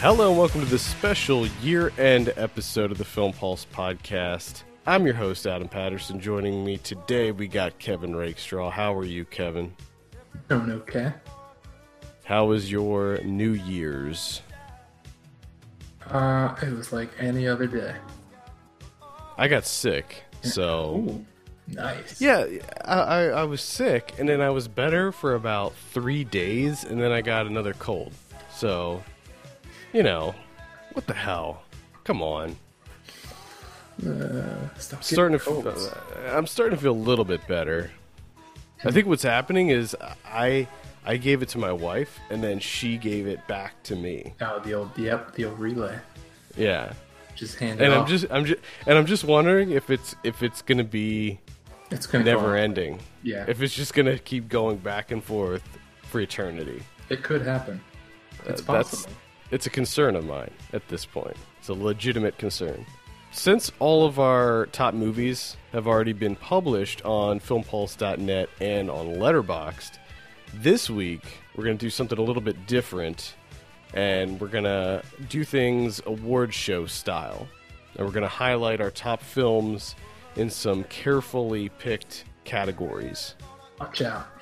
Hello and welcome to this special year end episode of the Film Pulse podcast. I'm your host, Adam Patterson. Joining me today, we got Kevin Rakestraw. How are you, Kevin? Doing okay. How was your New Year's? Uh, it was like any other day. I got sick, so. Ooh, nice. Yeah, I, I, I was sick, and then I was better for about three days, and then I got another cold. So, you know, what the hell? Come on. Uh, stop starting to getting f- colds. uh, I'm starting to feel a little bit better. I think what's happening is I I gave it to my wife and then she gave it back to me. Oh, the old yep, the old relay. Yeah. Just hand it And I'm off. just I'm just and I'm just wondering if it's if it's going to be it's gonna go never on. ending. Yeah, If it's just going to keep going back and forth for eternity. it could happen. It's Uh, that's- possible. It's a concern of mine at this point. It's a legitimate concern. Since all of our top movies have already been published on filmpulse.net and on Letterboxd, this week we're going to do something a little bit different and we're going to do things award show style. And we're going to highlight our top films in some carefully picked categories. Watch out.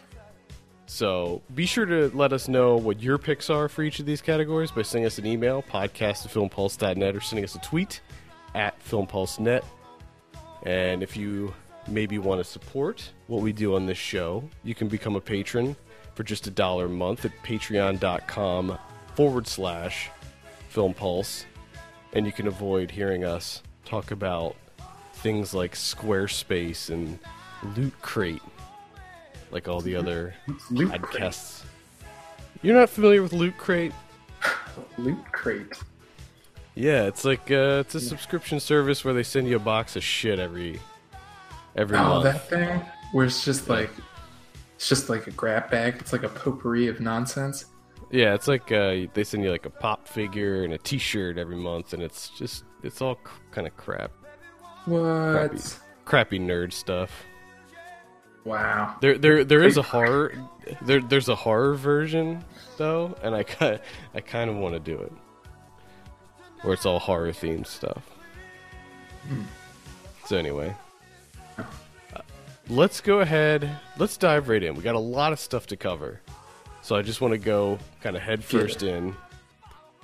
So be sure to let us know what your picks are for each of these categories by sending us an email, podcast at filmpulse.net, or sending us a tweet at filmpulse.net. And if you maybe want to support what we do on this show, you can become a patron for just a dollar a month at patreon.com forward slash filmpulse. And you can avoid hearing us talk about things like Squarespace and Loot Crate, like all the other Loot crate. You're not familiar with Loot Crate? Loot crate. Yeah, it's like uh, it's a subscription service where they send you a box of shit every every month. Oh, month. that thing where it's just like it's just like a grab bag. It's like a potpourri of nonsense. Yeah, it's like uh, they send you like a pop figure and a T-shirt every month, and it's just it's all c- kind of crap, What? crappy, crappy nerd stuff. Wow. There, there, there is a horror. There, there's a horror version though, and I kind, I kind of want to do it, where it's all horror themed stuff. So anyway, uh, let's go ahead. Let's dive right in. We got a lot of stuff to cover, so I just want to go kind of head first in.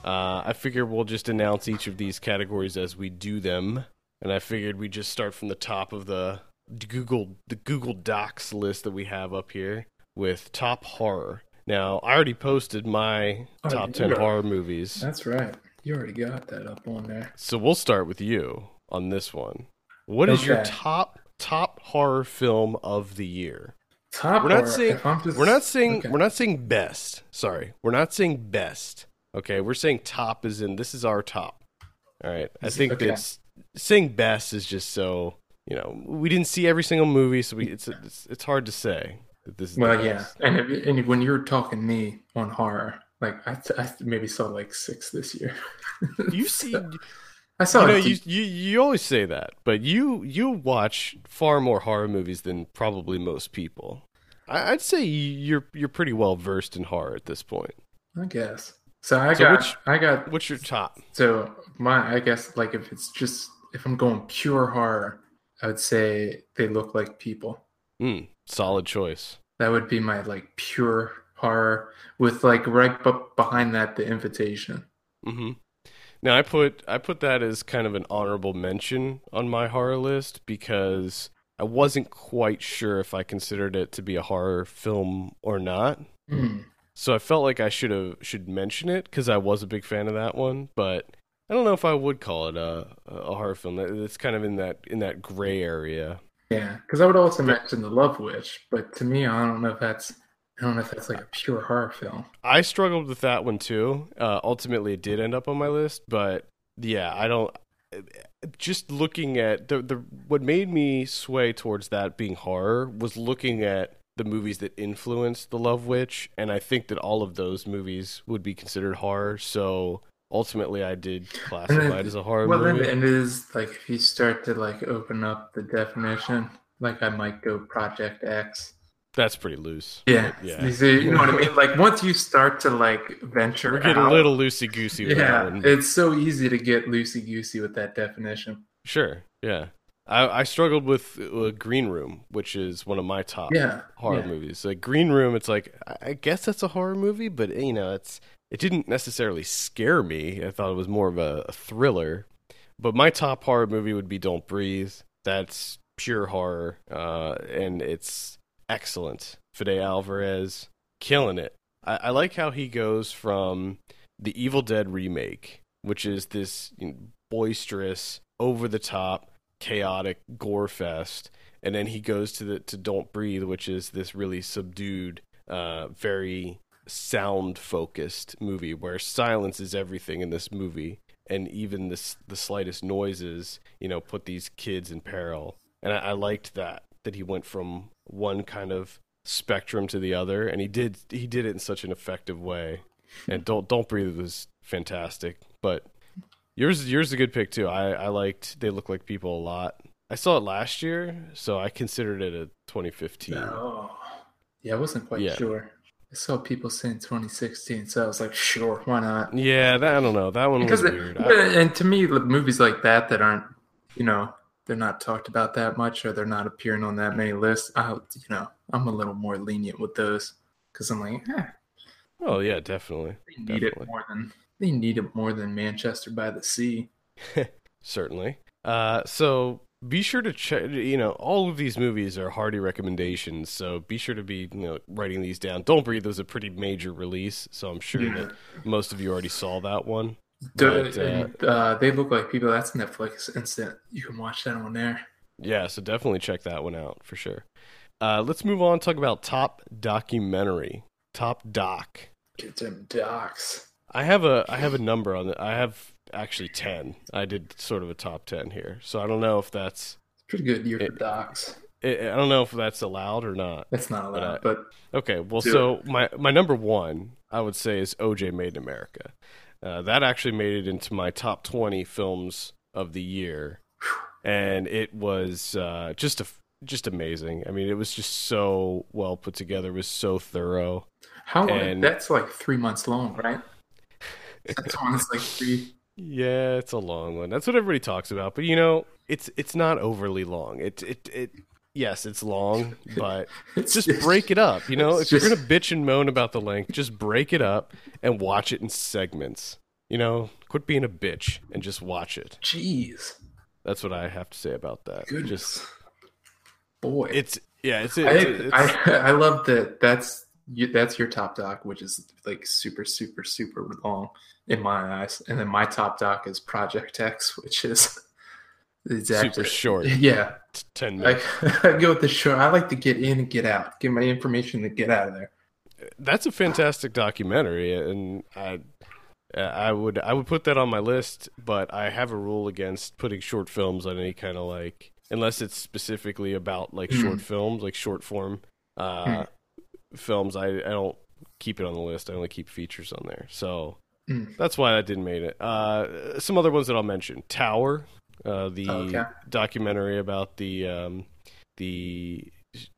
Uh, I figure we'll just announce each of these categories as we do them, and I figured we just start from the top of the Google the Google Docs list that we have up here with top horror. Now, I already posted my Oh, top 10 did. horror movies. That's right. You already got that up on there. So we'll start with you on this one. What is your top top horror film of the year? Top. We're not saying just- we're not saying okay. we're not saying best. Sorry. We're not saying best. Okay? We're saying top is in this is our top. All right. I think okay. that's saying best is just so, you know, we didn't see every single movie so we it's it's, it's hard to say that this is the Well, yeah, best. and, if, and when you're talking me on horror, like I, I maybe saw like six this year. You see I saw you know, you, you you always say that, but you you watch far more horror movies than probably most people. I, I'd say you're you're pretty well versed in horror at this point. I guess. So I So got, which- I got. What's your top? So my, I guess, like if it's just if I'm going pure horror, I would say they look like people. Mm, solid choice. That would be my like pure horror with like right b- behind that the invitation. Mm-hmm. Now I put I put that as kind of an honorable mention on my horror list because I wasn't quite sure if I considered it to be a horror film or not. Mm. So I felt like I should have should mention it because I was a big fan of that one, but I don't know if I would call it a a horror film. It's kind of in that in that gray area. Yeah, because I would also mention the Love Witch, but to me, I don't know if that's I don't know if that's like a pure horror film. I struggled with that one too. Uh, ultimately, it did end up on my list, but yeah, I don't. Just looking at the the what made me sway towards that being horror was looking at the movies that influenced the Love Witch, and I think that all of those movies would be considered horror. So ultimately, I did classify it as a horror movie. well, then it is like if you start to like open up the definition, like I might go Project X. That's pretty loose. Yeah, yeah. You, see, you know what I mean. Like once you start to like venture, We're getting out, a little loosey goosey. with that Yeah, it's so easy to get loosey goosey with that definition. Sure. Yeah. I, I struggled with uh, Green Room, which is one of my top Yeah, horror yeah. movies. Like Green Room, it's like I guess that's a horror movie, but you know, it's it didn't necessarily scare me. I thought it was more of a, a thriller. But my top horror movie would be Don't Breathe. That's pure horror, uh, and it's excellent. Fede Alvarez killing it. I, I like how he goes from the Evil Dead remake, which is this you know, boisterous, over the top, chaotic gore fest, and then he goes to the to Don't Breathe, which is this really subdued, uh, very sound focused movie where silence is everything in this movie, and even this the slightest noises, you know, put these kids in peril. And I, I liked that that he went from one kind of spectrum to the other, and he did he did it in such an effective way. And don't don't breathe was fantastic, but yours yours is a good pick too. I I liked they look like people a lot. I saw it last year, so I considered it a 2015. Oh, yeah, I wasn't quite Yeah. sure. I saw people saying 2016, so I was like, sure, why not? Yeah, that, I don't know. That one was Because weird. it- and to me, movies like that that aren't, you know, they're not talked about that much, or they're not appearing on that many lists. I, you know, I'm a little more lenient with those because I'm like, eh, oh yeah, definitely, they need it more than they need it more than Manchester by the Sea. certainly. Uh, so be sure to check. You know, all of these movies are hearty recommendations. So be sure to be you know writing these down. Don't breathe was a pretty major release, so I'm sure Yeah. that most of you already saw that one. But, uh, uh, they look like people. That's Netflix instant. You can watch that on there. Yeah, so definitely check that one out for sure. Uh, let's move on. Talk about top documentary, top doc. Get them docs. I have a I have a number on it. I have actually ten. I did sort of a top ten here, so I don't know if that's Pretty good year for docs. I I don't know if that's allowed or not. That's not But, uh, allowed, but Okay, well, so my my number one I would say is OJ Made in America. Uh, that actually made it into my top twenty films of the year, and it was uh, just a just amazing. I mean, it was just so well put together. It was so thorough. how long? and- That's like three months long, right? That's like three. Yeah, it's a long one. That's what everybody talks about. But you know, it's it's not overly long. It it it yes, it's long, but It's just break it up. You know, if it's you're gonna bitch and moan about the length, just break it up and watch it in segments. You know, quit being a bitch and just watch it. Jeez, That's what I have to say about that. goodness, Just boy. it's yeah, it's, I, it's, it's I I love that. That's you, that's your top doc, which is like super super super long in my eyes, and then my top doc is Project X, which is it's super short, Yeah, ten I, minutes. I go with the short. I like to get in and get out. Get my information to get out of there. That's a fantastic documentary, and I. I would I would put that on my list, but I have a rule against putting short films on any kind of like unless it's specifically about like Mhm. short films, like short form uh, films. I, I don't keep it on the list. I only keep features on there. So Mm. that's why that didn't make it. Uh, some other ones that I'll mention: Tower, uh, the Okay. documentary about the um, the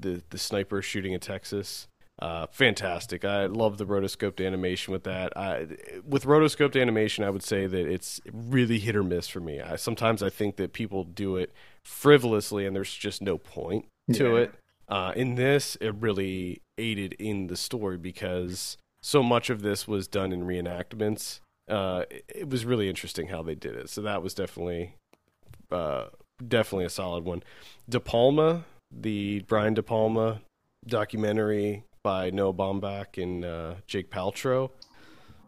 the the sniper shooting in Texas. Uh, fantastic. I love the rotoscoped animation with that. I, with rotoscoped animation, I would say that it's really hit or miss for me. I, sometimes I think that people do it frivolously, and there's just no point to Yeah. it. Uh, in this, it really aided in the story because so much of this was done in reenactments. Uh, it, was really interesting how they did it. So that was definitely, uh, definitely a solid one. De Palma, the Brian De Palma documentary by Noah Baumbach and uh, Jake Paltrow.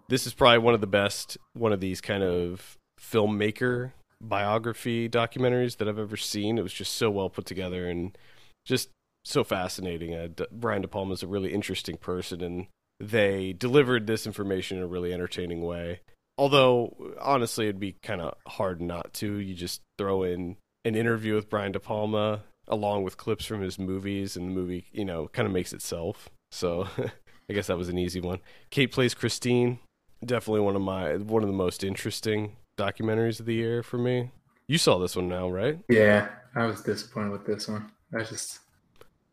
This is probably one of the best one of these kind of filmmaker biography documentaries that I've ever seen. It was just so well put together and just so fascinating. Uh, D- Brian De Palma is a really interesting person, and they delivered this information in a really entertaining way. Although, honestly, it'd be kind of hard not to. You just throw in an interview with Brian De Palma along with clips from his movies, and the movie, you know, kind of makes itself. So, I guess that was an easy one. Kate plays Christine. Definitely one of my one of the most interesting documentaries of the year for me. You saw this one now, right? Yeah, I was disappointed with this one. I just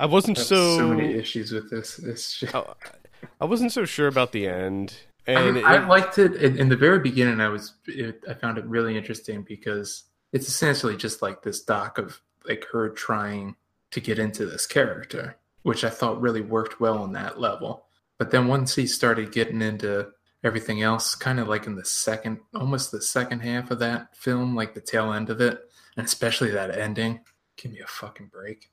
I wasn't I so. so many issues with this. Just, I, oh, I wasn't so sure about the end, I, and mean, it- I liked it in, in the very beginning. I was it, I found it really interesting because it's essentially just like this doc of like her trying to get into this character, which I thought really worked well on that level. But then once he started getting into everything else, kind of like in the second, almost the second half of that film, like the tail end of it, and especially that ending, give me a fucking break.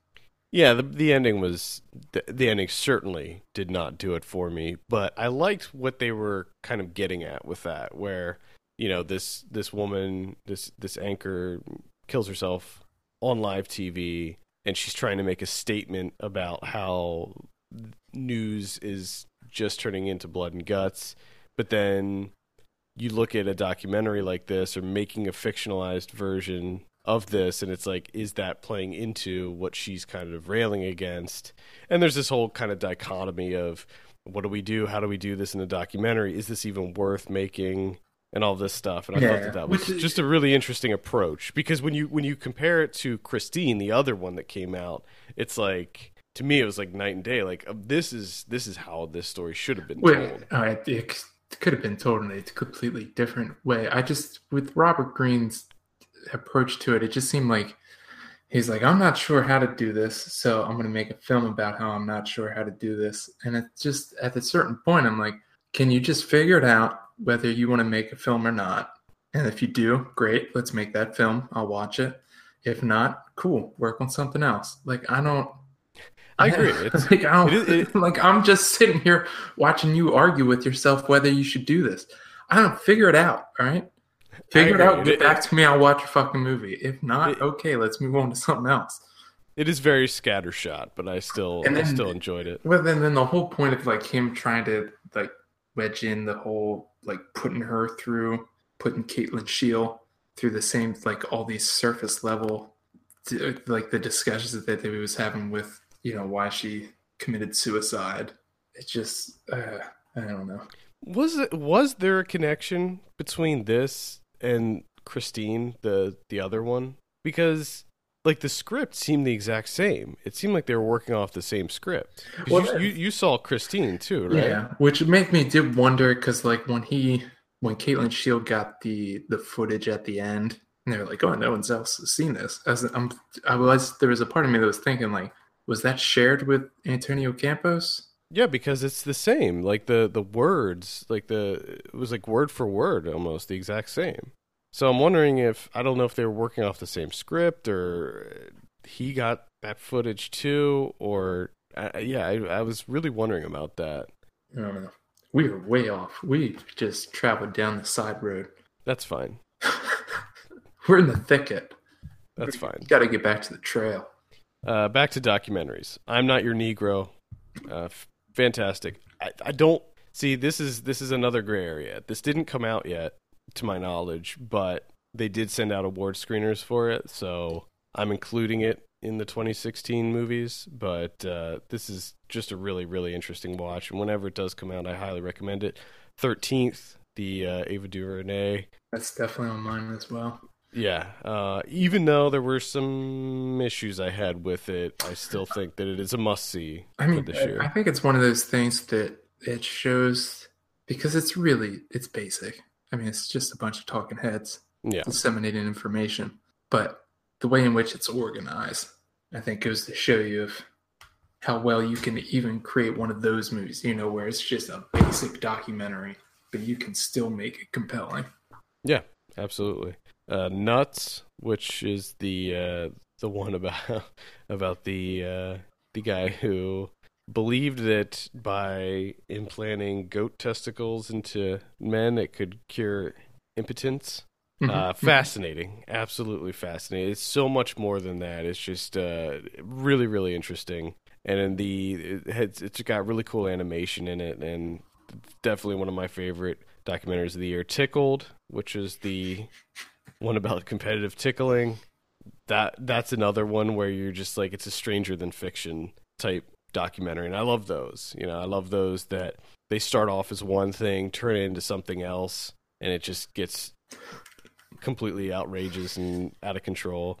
Yeah, the the ending was the, the ending certainly did not do it for me, but I liked what they were kind of getting at with that where you know this this woman this this anchor kills herself on live TV and she's trying to make a statement about how news is just turning into blood and guts, but then you look at a documentary like this or making a fictionalized version of this and it's like is that playing into what she's kind of railing against? And there's this whole kind of dichotomy of what do we do? How do we do this in a documentary? Is this even worth making? And all this stuff. And i thought that that was which just a really interesting approach. Because when you when you compare it to christine the other one that came out it's like to me it was like night and day. Like uh, this is this is how this story should have been Wait, told. all right, it could have been told in a completely different way. I just, with Robert Greene's approach to it, it just seemed like he's like, I'm not sure how to do this, so I'm going to make a film about how I'm not sure how to do this. And it's just at a certain point, I'm like, can you just figure it out whether you want to make a film or not? And if you do, great, let's make that film. I'll watch it. If not, cool, work on something else. Like, I don't. I agree. It's- like, I don't, it it- like I'm just sitting here watching you argue with yourself whether you should do this. I don't figure it out. All right, figure it out. Get It- back to me. I'll watch a fucking movie. If not, It- okay, let's move on to something else. it is very scattershot but i still And i still enjoyed it Well, then, then the whole point of like him trying to like wedge in the whole like putting her through, putting Kate Lyn Sheil through the same like all these surface level, like the discussions that they was having with you know why she committed suicide. It just uh, I don't know. Was it was there a connection between this and Christine, the the other one? Because like the script seemed the exact same. It seemed like they were working off the same script. Well, you, you you saw Christine too, right? Yeah, which made me did wonder because like when he when Kate Lyn Sheil got the the footage at the end, and they were like, "Oh, no one's else has seen this." As I'm, I was there was a part of me that was thinking like, was that shared with Antonio Campos? Yeah, because it's the same. Like the the words, like the it was like word for word almost the exact same. So I'm wondering if I don't know if they were working off the same script or he got that footage too, or uh, yeah, I, I was really wondering about that. I don't know. We were way off. We just traveled down the side road. That's fine. we're in the thicket. That's fine. Got to get back to the trail. Uh, back to documentaries. I'm not your Negro. Uh, fantastic. I, I don't see this is this is another gray area. This didn't come out yet, to my knowledge, but they did send out award screeners for it, so I'm including it in the 2016 movies. But uh, this is just a really really interesting watch, and whenever it does come out, I highly recommend it. 13th, the uh, Ava DuVernay. That's definitely on mine as well. Yeah, uh, even though there were some issues I had with it, I still think that it is a must see I mean, for this year. I think it's one of those things that it shows because it's really it's basic. I mean, it's just a bunch of talking heads yeah, disseminating information, but the way in which it's organized, I think, goes to show you of how well you can even create one of those movies. You know, where it's just a basic documentary, but you can still make it compelling. yeah, absolutely. Uh, Nuts, which is the uh, the one about about the uh, the guy who believed that by implanting goat testicles into men, it could cure impotence. Uh, Mhm. fascinating, absolutely fascinating. It's so much more than that. It's just uh, really, really interesting, and in the it has, it's got really cool animation in it, and definitely one of my favorite documentaries of the year. Tickled, which is the one about competitive tickling. That that's another one where you're just like it's a stranger than fiction type documentary, and I love those. You know, I love those that they start off as one thing, turn it into something else, and it just gets completely outrageous and out of control.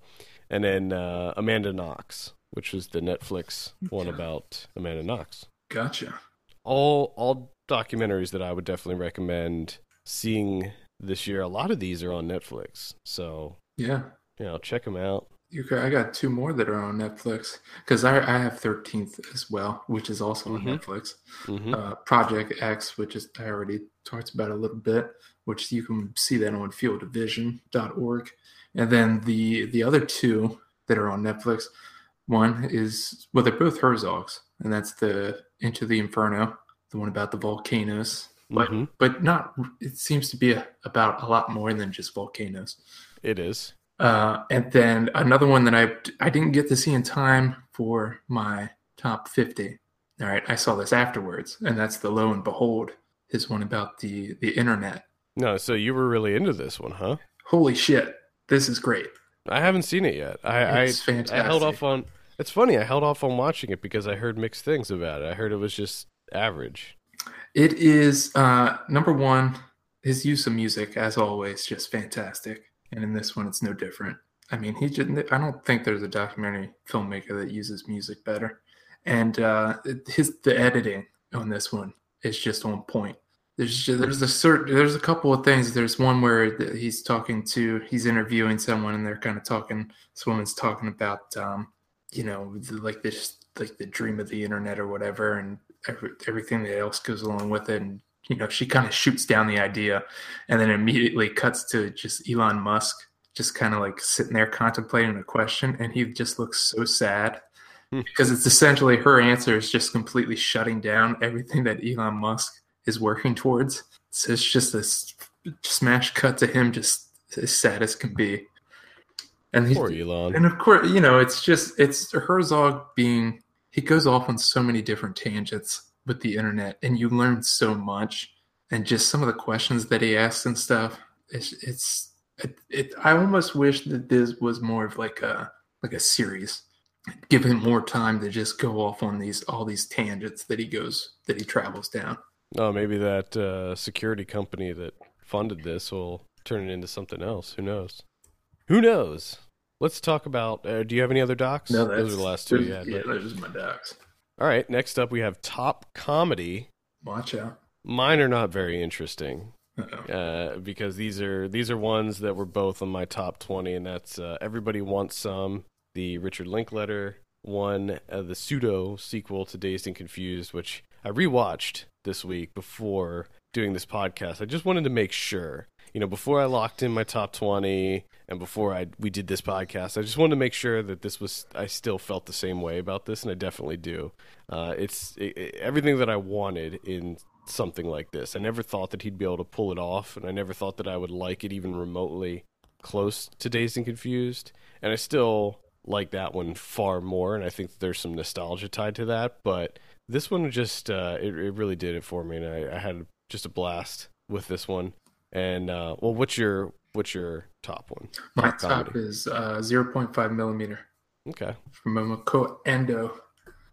And then uh, Amanda Knox, which was the Netflix one about Amanda Knox. Gotcha. All all documentaries that I would definitely recommend seeing this year. A lot of these are on Netflix, so Yeah. you know check them out. You got, I got two more that are on Netflix because I, I have 13th as well, which is also on Mhm. Netflix. hmm Uh, Project X, which is I already talked about a little bit, which you can see that on fieldofvision.org. And then the the other two that are on Netflix, one is well, they're both Herzogs, and that's the Into the Inferno, the one about the volcanoes, but hmm but not. It seems to be a, about a lot more than just volcanoes. It is. Uh, and then another one that I I didn't get to see in time for my top fifty. All right, I saw this afterwards, and that's the Lo and Behold, his one about the the internet. No, so you were really into this one, huh? Holy shit, this is great. I haven't seen it yet. I It's I, fantastic. I held off on. It's funny. I held off on watching it because I heard mixed things about it. I heard it was just average. It is uh, number one. His use of music, as always, just fantastic, and in this one, it's no different. I mean, he just. I don't think there's a documentary filmmaker that uses music better, and uh, his the editing on this one is just on point. There's just, there's a certain there's a couple of things. There's one where he's talking to he's interviewing someone, and they're kind of talking. This woman's talking about um, you know, like this like the dream of the internet or whatever, and every, everything that else goes along with it. And you know, she kind of shoots down the idea, and then immediately cuts to just Elon Musk, just kind of like sitting there contemplating a question, and he just looks so sad Hmm. because it's essentially her answer is just completely shutting down everything that Elon Musk is working towards. So it's just this smash cut to him, just as sad as can be. And he's, Poor Elon. and of course, you know, it's just it's Herzog being he goes off on so many different tangents with the internet, and you learn so much. And just some of the questions that he asks and stuff, it's it's it, it I almost wish that this was more of like a like a series, give him more time to just go off on these all these tangents that he goes that he travels down. Oh, maybe that uh, security company that funded this will turn it into something else. Who knows? Who knows? Let's talk about. Uh, do you have any other docs? No, those are the last two you had. Yeah, right? those are my docs. All right. Next up, we have top comedy. Watch out. Mine are not very interesting uh, because these are these are ones that were both on my top twenty, and that's uh, Everybody Wants Some, the Richard Linklater one, uh, the pseudo sequel to Dazed and Confused, which I rewatched this week before doing this podcast. I just wanted to make sure, you know, before I locked in my top twenty and before I we did this podcast, I just wanted to make sure that this was I still felt the same way about this, and I definitely do. Uh, it's it, it- everything that I wanted in something like this. I never thought that he'd be able to pull it off, and I never thought that I would like it even remotely close to Dazed and Confused. And I still like that one far more, and I think there's some nostalgia tied to that. But this one just uh, it, it really did it for me, and I, I had just a blast with this one. And uh, well, what's your what's your top one? My Top top is uh, 0.5 millimeter Okay, from Momoko Ando.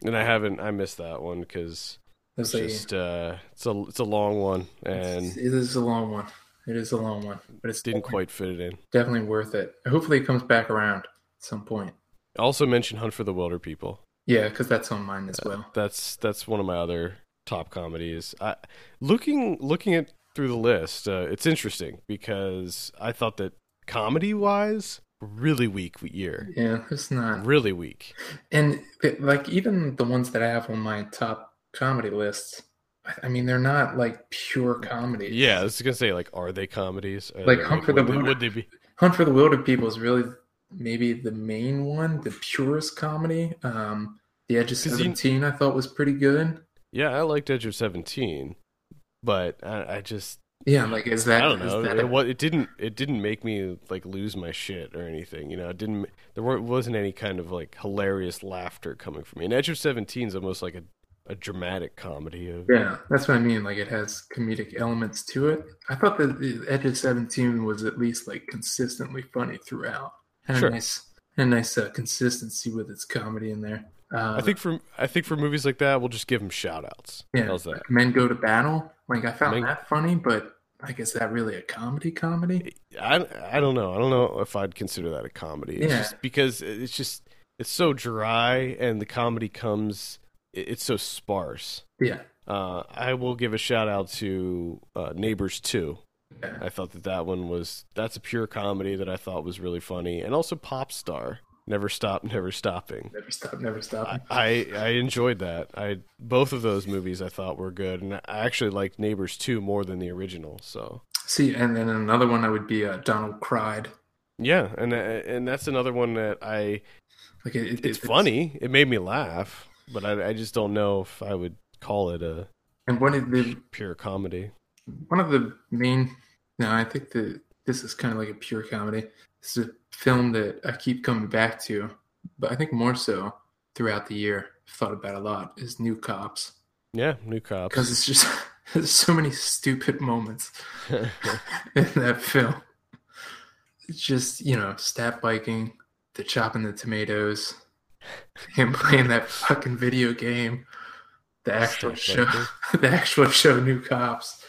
and I haven't I missed that one because it's a, just uh, it's a it's a long one and it is a long one. It is a long one, but it's didn't quite fit it in. definitely worth it. Hopefully, it comes back around at some point. Also mentioned Hunt for the Wilder People. Yeah, because that's on mine as well. That's that's one of my other top comedies. I, looking looking at through the list, uh, it's interesting because I thought that comedy wise, really weak year, Yeah, it's not. really weak. And it- like even the ones that I have on my top comedy lists, I- mean, they're not like pure comedy. Yeah, I was gonna say like, are they comedies? Are Like Hunt for the would, would they be? Hunt for the Wilder People is really maybe the main one, the purest comedy. Um, the Edge of 'Cause you- Seventeen, I thought was pretty good. Yeah, I liked Edge of Seventeen, but I, I just Yeah, like is that? I don't know. that It, a- it didn't. It didn't make me like lose my shit or anything. You know, it didn't. There weren't, wasn't any kind of like hilarious laughter coming from me. And Edge of Seventeen is almost like a, a dramatic comedy of. Yeah, that's what I mean. Like it has comedic elements to it. I thought that the Edge of Seventeen was at least like consistently funny throughout. Had Sure. a nice, a nice uh, consistency with its comedy in there. Uh, I think for I think for movies like that, we'll just give them shout outs. yeah, How's that? Men Go to Battle. Like I found that funny, but like is that really a comedy? Comedy? I, I don't know. I don't know if I'd consider that a comedy. It's Yeah. just because it's just it's so dry, and the comedy comes. It's so sparse. Yeah. Uh, I will give a shout out to uh, Neighbors Two. Yeah. I thought that that one was that's a pure comedy that I thought was really funny, and also Pop Star, Never Stop, Never Stopping. Never stop, never stop. I, I I enjoyed that. I both of those movies I thought were good, and I actually liked Neighbors Two more than the original. So See, and then another one I would be uh, Donald Cried. yeah, and uh, and that's another one that I Like it, it- it's funny. It made me laugh, but I I just don't know if I would call it a And one of the pure comedy. one of the main no i think that this is kind of like a pure comedy this is a film that i keep coming back to but i think more so throughout the year I've thought about a lot is new cops. Yeah, New Cops. because it's just there's so many stupid moments in that film. It's just you know stat biking the chopping the tomatoes him playing that fucking video game the actual show the actual show new cops.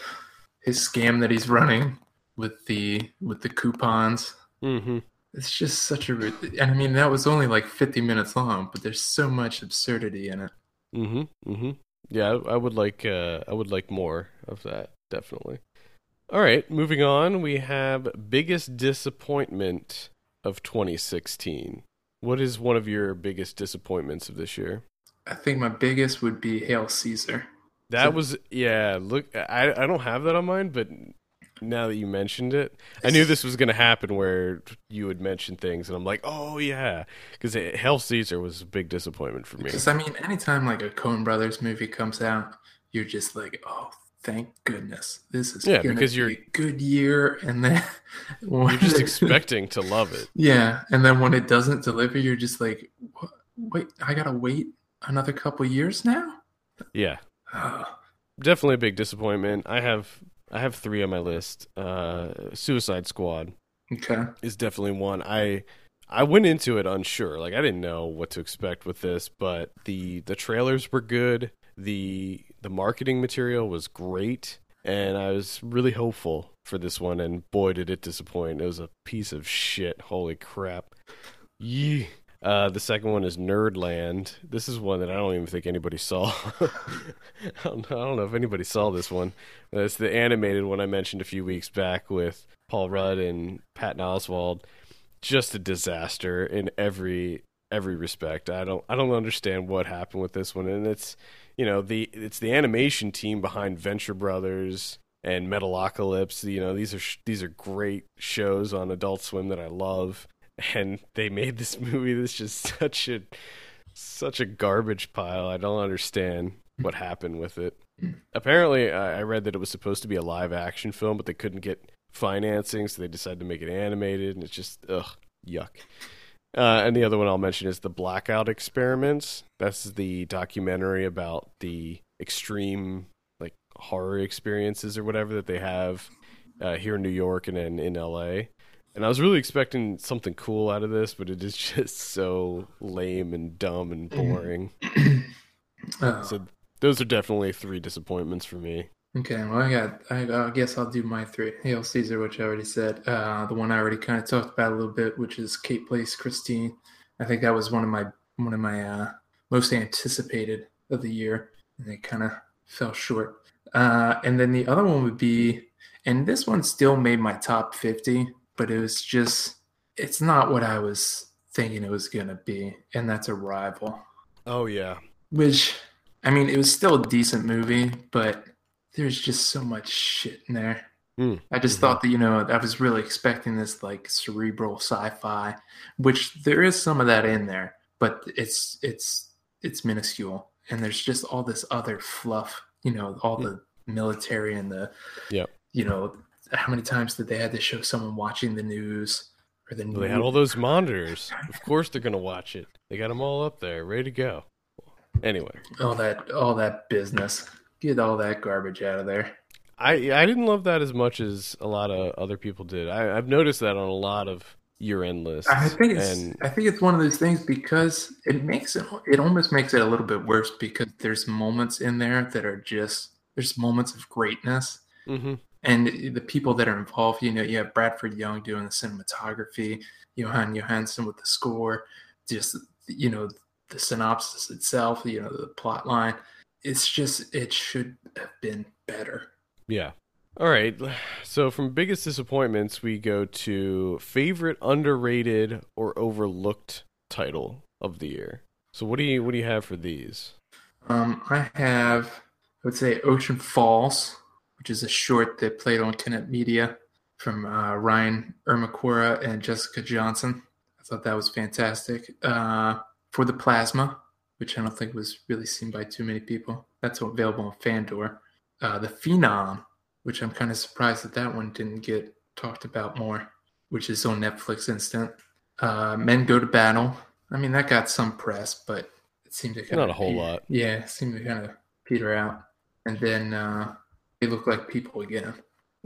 His scam that he's running with the with the coupons. Hmm it's just such a and i mean that was only like 50 minutes long but there's so much absurdity in it Mm hmm Mm hmm Yeah, I, I would like uh I would like more of that, definitely. All right, moving on, we have biggest disappointment of 2016. What is one of your biggest disappointments of this year? i think my biggest would be hail caesar That So- was yeah, look I I don't have that on mine, but now that you mentioned it, I knew this was going to happen where you would mention things and I'm like, "Oh yeah." Cuz Hail Caesar was a big disappointment for me. because i mean anytime like a coen brothers movie comes out you're just like oh thank goodness this is Yeah, because be you're- a good year and then You're just expecting to love it. yeah and then when it doesn't deliver you're just like wait i gotta wait another couple years now Yeah. oh, definitely a big disappointment. I have I have three on my list. Uh, Suicide Squad okay is definitely one. I I went into it unsure. Like I didn't know what to expect with this, but the the trailers were good. the The marketing material was great, and I was really hopeful for this one. And boy, did it disappoint! It was a piece of shit. Holy crap! Yee. Uh, the second one is Nerdland. This is one that I don't even think anybody saw. I, don't, I don't know if anybody saw this one. It's the animated one I mentioned a few weeks back with Paul Rudd and Patton Oswalt. Just a disaster in every every respect. I don't I don't understand what happened with this one, and it's you know the it's the animation team behind Venture Brothers and Metalocalypse. You know these are these are great shows on Adult Swim that I love, and they made this movie that's just such a such a garbage pile. I don't understand what happened with it. Apparently, I read that it was supposed to be a live action film, but they couldn't get financing, so they decided to make it animated, and it's just ugh, yuck. Uh, and the other one I'll mention is the Blackout Experiments. That's the documentary about the extreme like horror experiences or whatever that they have uh, here in New York and in, in LA. And I was really expecting something cool out of this, but it is just so lame and dumb and boring. Oh, So those are definitely three disappointments for me. okay, well, I got. I, I guess I'll do my three. Hail Caesar, which I already said. Uh, the one I already kind of talked about a little bit, which is Kate Plays Christine. I think that was one of my one of my uh, most anticipated of the year, and it kind of fell short. Uh, and then the other one would be, and this one still made my top fifty, but it was just, it's not what I was thinking it was gonna be, and that's Arrival. Oh yeah, Which, I mean, it was still a decent movie, but there's just so much shit in there. Mm, I just mhm. thought that, you know, I was really expecting this like cerebral sci-fi, which there is some of that in there, but it's it's it's minuscule, and there's just all this other fluff, you know, all the military and the, Yep. you know, how many times did they had to show someone watching the news or the Well, they had all those monitors. Of course they're gonna watch it. They got them all up there, ready to go. Anyway, all that all that business. Get all that garbage out of there. I I didn't love that as much as a lot of other people did. I, I've noticed that on a lot of year-end lists. I think it's and I think it's one of those things because it makes it it almost makes it a little bit worse because there's moments in there that are just there's moments of greatness Mhm. And the people that are involved. You know, you have Bradford Young doing the cinematography, Jóhann Jóhannsson with the score. Just you know the synopsis itself, you know the plot line. It's just it should have been better. Yeah. All right. So from biggest disappointments, we go to favorite underrated or overlooked title of the year. So what do you what do you have for these? Um, I have I would say Ocean Falls, which is a short that played on Tenet Media from uh, Ryan Ermacora and Jessica Johnson. I thought that was fantastic. Uh, for the Plasma, which I don't think was really seen by too many people. That's available on Fandor. Uh, the Phenom, which I'm kind of surprised that that one didn't get talked about more, which is on Netflix Instant. Uh, Men Go to Battle. I mean, that got some press, but it seemed to kind Not of not a whole lot. Yeah, it seemed to kind of peter out. And then uh, they look like people again.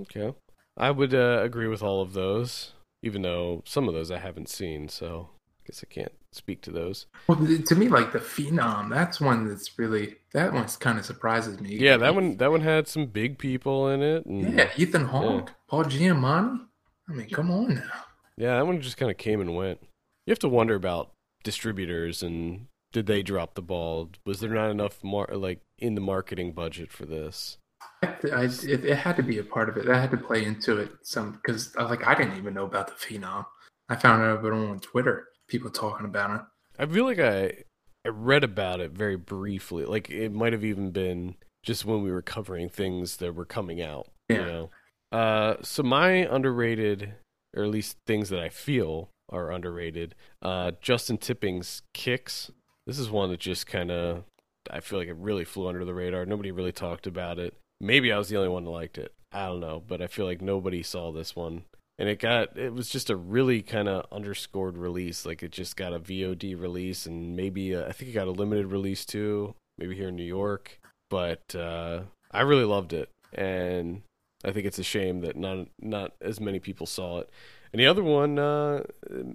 Okay. I would uh, agree with all of those, even though some of those I haven't seen, so I guess I can't speak to those. Well, to me, like the Phenom, that's one that's really that one kind of surprises me. Yeah, that one that one had some big people in it. And Yeah, Ethan Hawke, Paul Giamatti. I mean, come on now. Yeah, that one just kind of came and went. You have to wonder about distributors and did they drop the ball? Was there not enough mar- like in the marketing budget for this? I, it, it had to be a part of it. That had to play into it some because I was like, I didn't even know about the Phenom. I found out about it on Twitter. People talking about it. I feel like I I read about it very briefly. Like it might have even been just when we were covering things that were coming out. You Yeah. know. Uh, so my underrated, or at least things that I feel are underrated. Uh, Justin Tipping's kicks. This is one that just kind of I feel like it really flew under the radar. Nobody really talked about it. Maybe I was the only one that liked it. I don't know, but I feel like nobody saw this one. And it got it was just a really kind of underscored release. Like it just got a VOD release and maybe a, I think it got a limited release too, maybe here in New York. But uh, I really loved it, and I think it's a shame that not not as many people saw it. And the other one uh,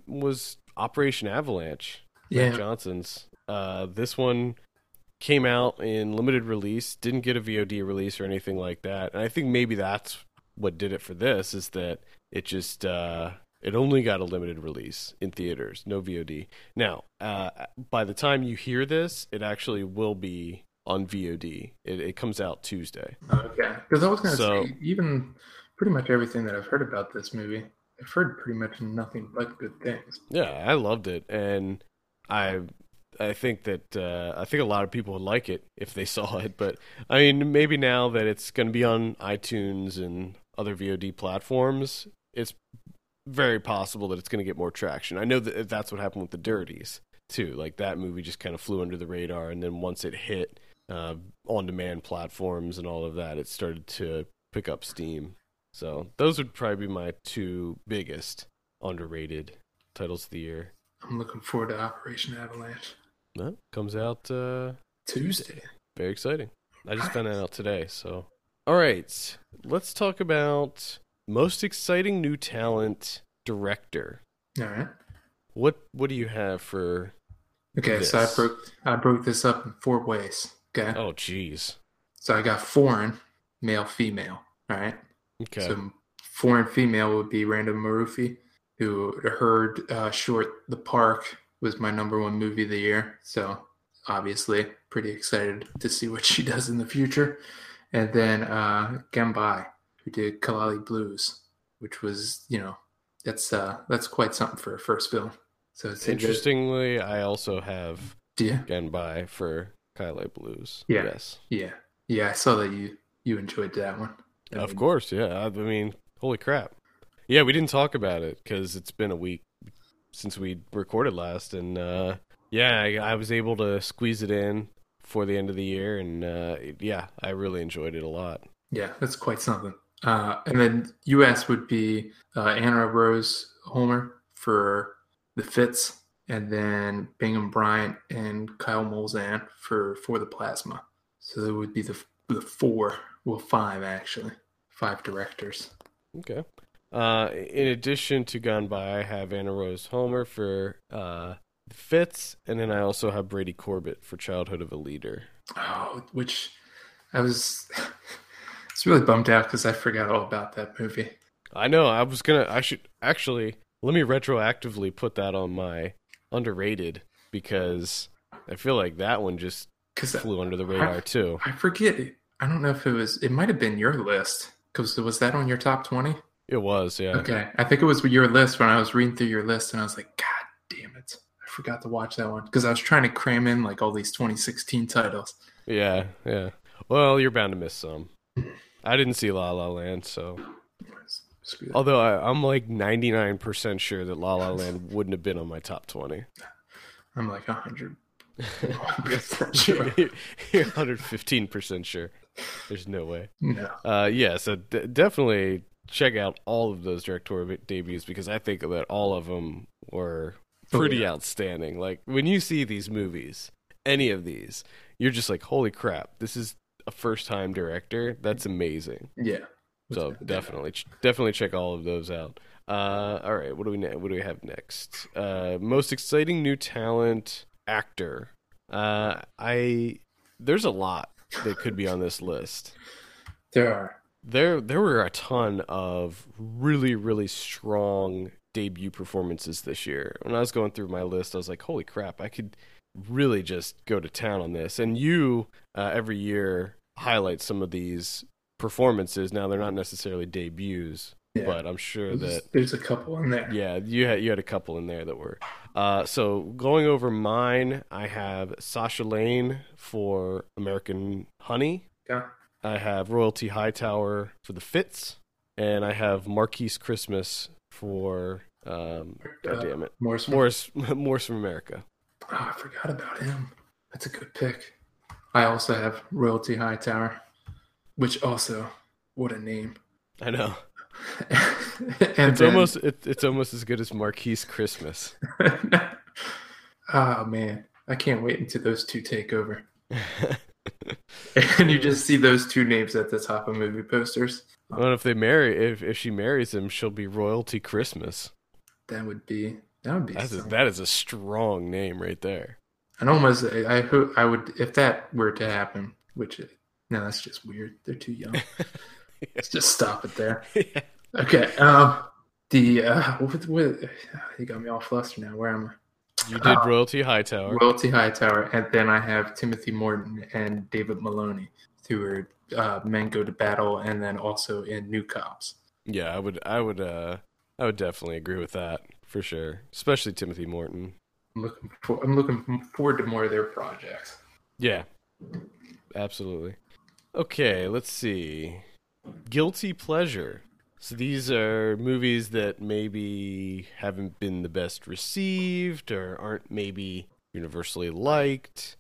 was Operation Avalanche. Matt Yeah, Johnson's. Uh, this one came out in limited release, didn't get a VOD release or anything like that. And I think maybe that's what did it for this is that it just uh, it only got a limited release in theaters, no VOD. Now, uh, by the time you hear this, it actually will be on VOD. It, it comes out Tuesday. okay. Because I was going to So- say, even pretty much everything that I've heard about this movie, I've heard pretty much nothing but good things. Yeah, I loved it, and I I think that uh, I think a lot of people would like it if they saw it. But I mean, maybe now that it's going to be on iTunes and other VOD platforms, it's very possible that it's going to get more traction. I know that that's what happened with the Dirties too. Like that movie just kind of flew under the radar, and then once it hit uh, on-demand platforms and all of that, it started to pick up steam. So those would probably be my two biggest underrated titles of the year. I'm looking forward to Operation Avalanche Well, comes out uh, Tuesday. very exciting. I just found that out today. So, all right, let's talk about most exciting new talent director. All right. What what do you have for? Okay, so I broke I broke this up in four ways. Okay. Oh, jeez. So I got foreign, male, female. All right. Okay. So foreign female would be Randa Maroufi, who heard uh, short The Park was my number one movie of the year. So obviously pretty excited to see what she does in the future. And then uh, Gambai, who did Kaili Blues, which was you know that's uh, that's quite something for a first film. So it's Interestingly, I also have Yeah, Genbai for Kaili Blues. Yeah. Yes. yeah, yeah. I saw that you you enjoyed that one. I Of mean, course, yeah. I mean, holy crap. Yeah, we didn't talk about it because it's been a week since we recorded last, and uh, yeah, I, I was able to squeeze it in for the end of the year, and uh, yeah, I really enjoyed it a lot. Yeah, that's quite something. Uh, and then U.S. would be uh, Anna Rose Holmer for the Fits, and then Bingham Bryant and Kyle Molzan for for the Plasma. So there would be the the four, well, five actually, five directors. Okay. Uh, in addition to Gone By, I have Anna Rose Holmer for uh, Fits, and then I also have Brady Corbet for Childhood of a Leader. Oh, which I was, it's really bummed out because I forgot all about that movie. I know. I was gonna. I should actually let me retroactively put that on my underrated because I feel like that one just flew under the radar too. I forget. I don't know if it was. It might have been your list. Because was that on your top twenty? It was, yeah. Okay, I think it was your list when I was reading through your list, and I was like, God damn it, I forgot to watch that one because I was trying to cram in like all these 2016 titles. Yeah, yeah. Well, you're bound to miss some. I didn't see La La Land, so although I, I'm like 99% sure that La La Land wouldn't have been on my top 20. I'm like hundred. sure. You're 115% sure. There's no way. No, Uh, yeah, so d- definitely check out all of those directorial debuts because I think that all of them were Oh, pretty yeah. outstanding. Like when you see these movies, any of these, you're just like, "Holy crap! This is a first-time director. That's amazing." yeah. So definitely, definitely check all of those out. Uh, all right, what do we what do we have next? Uh, most exciting new talent actor. Uh, I there's a lot that could be on this list. There are. There there were a ton of really really strong debut performances this year. When I was going through my list, I was like, "Holy crap! I could really just go to town on this." And you uh, every year highlight some of these performances. Now they're not necessarily debuts, Yeah. but I'm sure There's, that there's a couple in there. yeah, you had you had a couple in there that were. Uh, so going over mine, I have Sasha Lane for American Honey. Yeah. I have Royalty Hightower for The Fits, and I have Markees Christmas for um, God Uh, damn it, Morris. Morris Morris from America. Oh, I forgot about him. That's a good pick. I also have Royalty Hightower, which also, what a name. I know and it's then- almost it, it's almost as good as Markees Christmas. oh man, I can't wait until those two take over. And you just see those two names at the top of movie posters. I don't know if they marry if if she marries him, she'll be Royalty Christmas. That would be that would be. That's a, that is a strong name right there. And almost, I hope I would if that were to happen. Which, no, that's just weird. They're too young. Let's just stop it there. Okay. Um, the uh, what, what, you got me all flustered now. Where am I? You did Royalty Hightower. Royalty Hightower, and then I have Timothy Morton and David Maloney, who are uh, Men Go to Battle, and then also in New Cops. Yeah, I would, I would, uh, I would definitely agree with that for sure. Especially Timothy Morton. I'm looking for, I'm looking forward to more of their projects. Yeah, absolutely. Okay, let's see. Guilty pleasure. So these are movies that maybe haven't been the best received, or aren't maybe universally liked,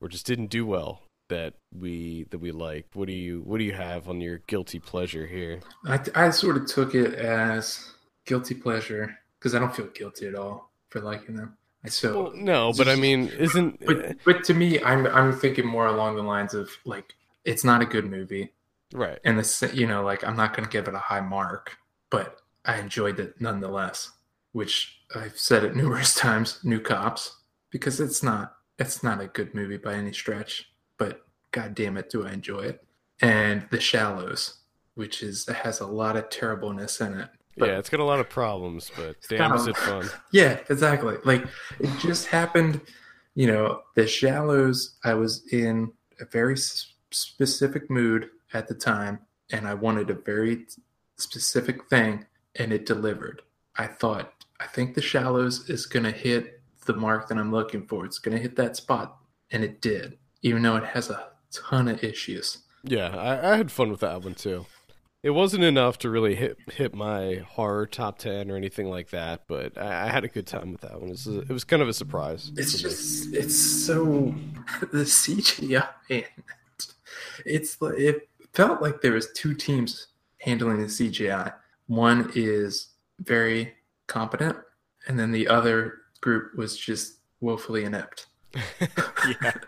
or just didn't do well that we that we like. What do you What do you have on your guilty pleasure here? I, I sort of took it as guilty pleasure because I don't feel guilty at all for liking them. I so Well, no, but I mean, isn't but but to me, I'm I'm thinking more along the lines of like it's not a good movie, right? and the you know like I'm not going to give it a high mark, but I enjoyed it nonetheless. Which I've said it numerous times. New Cops because it's not it's not a good movie by any stretch, but god damn it, do I enjoy it. And The Shallows, which is it has a lot of terribleness in it. Yeah, it's got a lot of problems, but damn, is it fun? Yeah, exactly. Like it just happened, you know, the shallows, I was in a very specific mood at the time and I wanted a very specific thing and it delivered. I thought, I think the shallows is going to hit the mark that I'm looking for. It's going to hit that spot and it did, even though it has a ton of issues. Yeah, I, I had fun with that one too. It wasn't enough to really hit hit my horror top ten or anything like that, but I, I had a good time with that one. It was, it was kind of a surprise. It's for me. just it's so the CGI. It's like it felt like there was two teams handling the CGI. One is very competent, and then the other group was just woefully inept. yeah.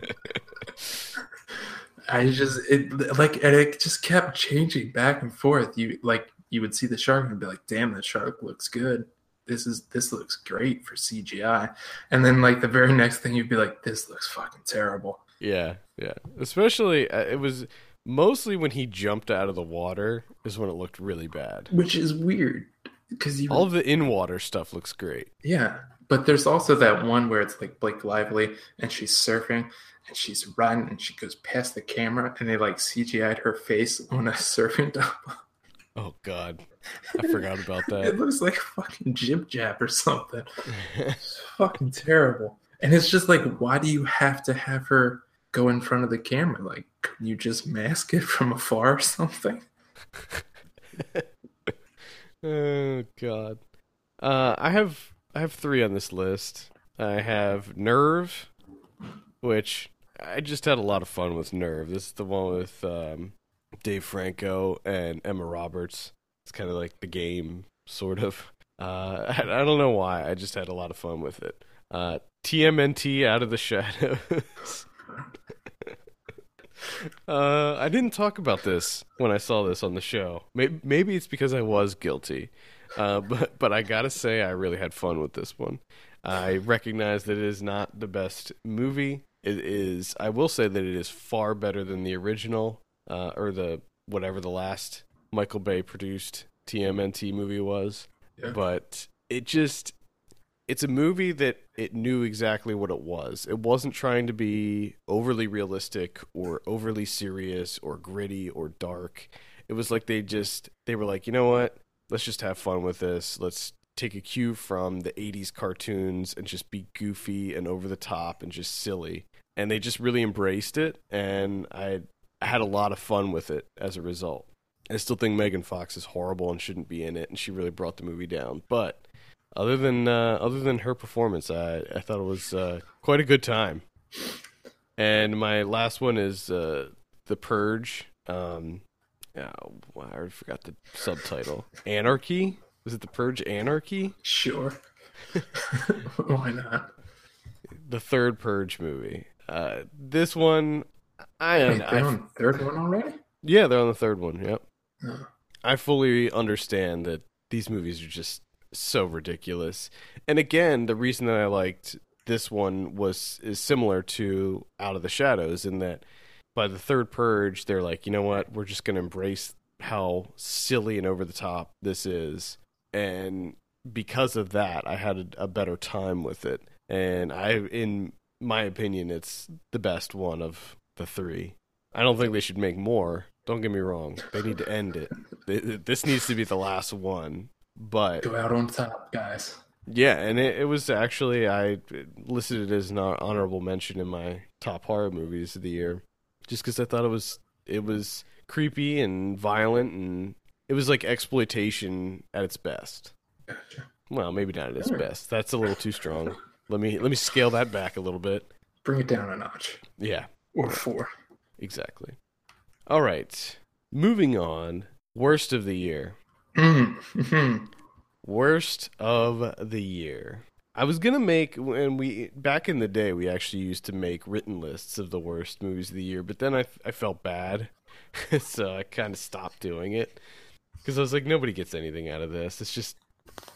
I just it like and it just kept changing back and forth. You like you would see the shark and be like, "Damn, that shark looks good. This is this looks great for CGI." And then like the very next thing, you'd be like, "This looks fucking terrible." Yeah, yeah. Especially, uh, it was mostly when he jumped out of the water is when it looked really bad. Which is weird because All the in water stuff looks great. yeah But there's also that one where it's like Blake Lively and she's surfing and she's running and she goes past the camera and they like CGI'd her face on a surfing double. Oh God, I forgot about that. It looks like fucking JibJab or something. It's fucking terrible. And it's just like, why do you have to have her go in front of the camera? Like, you just mask it from afar or something? oh God. Uh, I have I have three on this list. I have Nerve, which I just had a lot of fun with Nerve. This is the one with um, Dave Franco and Emma Roberts. It's kind of like the game, sort of. Uh, I, I, don't know why. I just had a lot of fun with it. Uh, TMNT Out of the Shadows. uh, I didn't talk about this when I saw this on the show. Maybe, maybe it's because I was guilty. Uh, but but I gotta say, I really had fun with this one. I recognize that it is not the best movie. It is. I will say that it is far better than the original, uh, or the whatever the last Michael Bay produced TMNT movie was. Yeah. But it just it's a movie that it knew exactly what it was. It wasn't trying to be overly realistic or overly serious or gritty or dark. It was like they just they were like, "You know what? let's just have fun with this. Let's take a cue from the 80s cartoons and just be goofy and over the top and just silly. And they just really embraced it, and I, had a lot of fun with it as a result. I still think Megan Fox is horrible and shouldn't be in it, and she really brought the movie down. But other than uh, other than her performance, I, I thought it was uh, quite a good time. And my last one is uh, The Purge. Um, Oh, I already forgot the subtitle. Anarchy? Was it the Purge Anarchy? Sure. Why not? The third Purge movie. Uh, this one, I Wait, they're on the third one already. Yeah, they're on the third one. Yep. Oh. I fully understand that these movies are just so ridiculous. And again, the reason that I liked this one was is similar to Out of the Shadows in that by the third purge, they're like, you know what? We're just going to embrace how silly and over the top this is. And because of that, I had a, a better time with it. And I, in my opinion, it's the best one of the three. I don't think they should make more. Don't get me wrong. They need to end it. This needs to be the last one. But go out on top, guys. Yeah, and it, it was actually I listed it as an honorable mention in my top horror movies of the year just because I thought it was it was creepy and violent and it was like exploitation at its best. Gotcha. Well, maybe not at its right. best. That's a little too strong. Let me let me scale that back a little bit. Bring it down a notch. Yeah. Or four. Exactly. All right. Moving on. Worst of the year. Mm-hmm. Worst of the year. I was gonna make when we back in the day we actually used to make written lists of the worst movies of the year, but then I I felt bad, so I kind of stopped doing it because I was like nobody gets anything out of this. It's just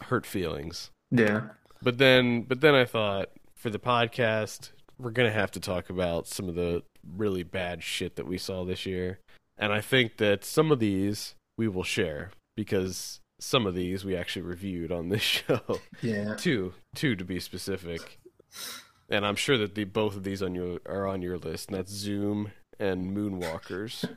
hurt feelings. Yeah. But then but then I thought for the podcast we're gonna have to talk about some of the really bad shit that we saw this year, and I think that some of these we will share because some of these we actually reviewed on this show. Yeah. two, two to be specific. And I'm sure that the both of these on your are on your list, and that's Zoom and Moonwalkers.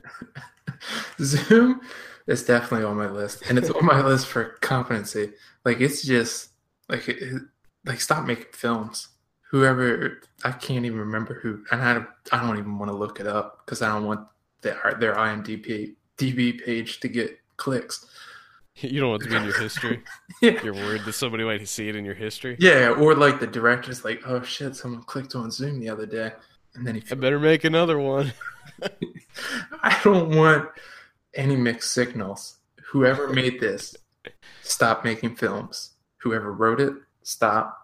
Zoom is definitely on my list, and it's on my list for competency. Like it's just like it, like stop making films. Whoever I can't even remember who, and I I don't even want to look it up because I don't want their their IMDb DB page to get clicks. You don't want to be in your history. yeah. You're worried that somebody might see it in your history. Yeah, or like the director's like, "Oh shit, someone clicked on Zoom the other day," and then he. I better make another one. I don't want any mixed signals. Whoever made this, stop making films. Whoever wrote it, stop.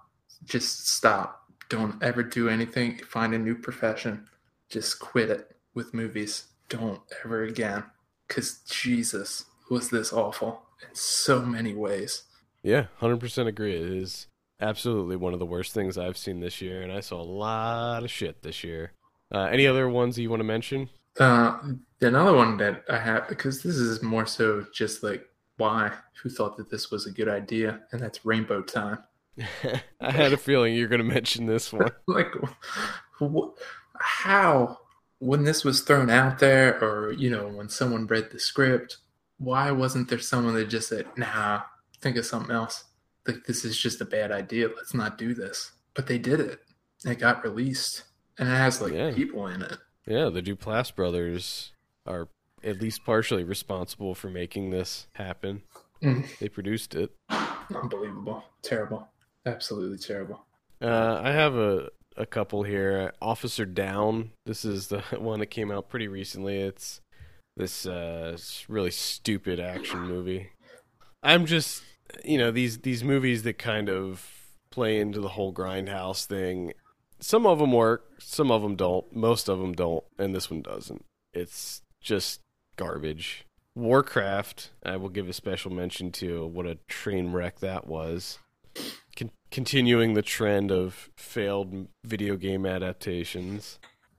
Just stop. Don't ever do anything. Find a new profession. Just quit it with movies. Don't ever again. Because Jesus, was this awful in so many ways. Yeah, 100% agree. It is absolutely one of the worst things I've seen this year, and I saw a lot of shit this year. Uh, any other ones you want to mention? Uh, another one that I have, because this is more so just like why, who thought that this was a good idea, and that's Rainbow Time. I had a feeling you're going to mention this one. like, wh- how when this was thrown out there, or you know, when someone read the script, why wasn't there someone that just said, "Nah, think of something else"? Like this is just a bad idea. Let's not do this. But they did it. It got released, and it has like Yeah. people in it. Yeah, the Duplass brothers are at least partially responsible for making this happen. Mm. They produced it. Unbelievable. Terrible. Absolutely terrible. Uh, I have a a couple here. Officer Down. This is the one that came out pretty recently. It's this uh, really stupid action movie. I'm just, you know, these these movies that kind of play into the whole grindhouse thing. Some of them work, some of them don't. Most of them don't, and this one doesn't. It's just garbage. Warcraft, I will give a special mention to what a train wreck that was. Con- continuing the trend of failed video game adaptations.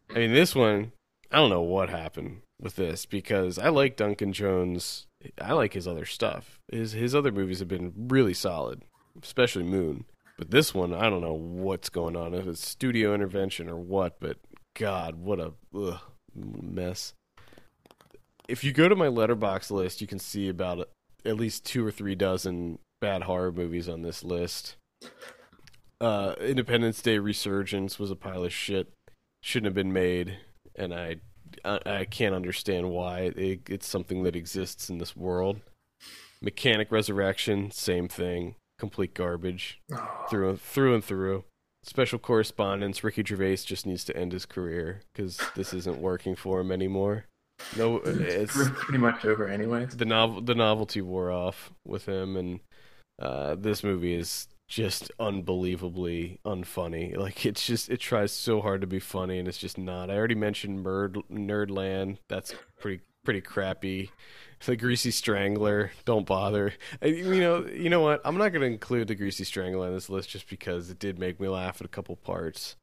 I mean, this one, I don't know what happened with this because I like Duncan Jones. I like his other stuff. His his other movies have been really solid, especially Moon. But this one, I don't know what's going on. If it's studio intervention or what, but God, what a ugh, mess. If you go to my Letterboxd list, you can see about at least two or three dozen bad horror movies on this list. Uh, Independence Day Resurgence was a pile of shit. Shouldn't have been made, and I, I, I can't understand why. It, it's something that exists in this world. Mechanic Resurrection, same thing. Complete garbage Oh, through through and through. Special Correspondents. Ricky Gervais just needs to end his career because this isn't working for him anymore. No, it's it's pretty much over, anyway. the novel the novelty wore off with him and uh this movie is just unbelievably unfunny. Like it's just it tries so hard to be funny and it's just not. I already mentioned Nerd, nerdland. That's pretty pretty crappy. The greasy strangler don't bother. I, you know you know what? I'm not going to include the greasy strangler on this list just because it did make me laugh at a couple parts.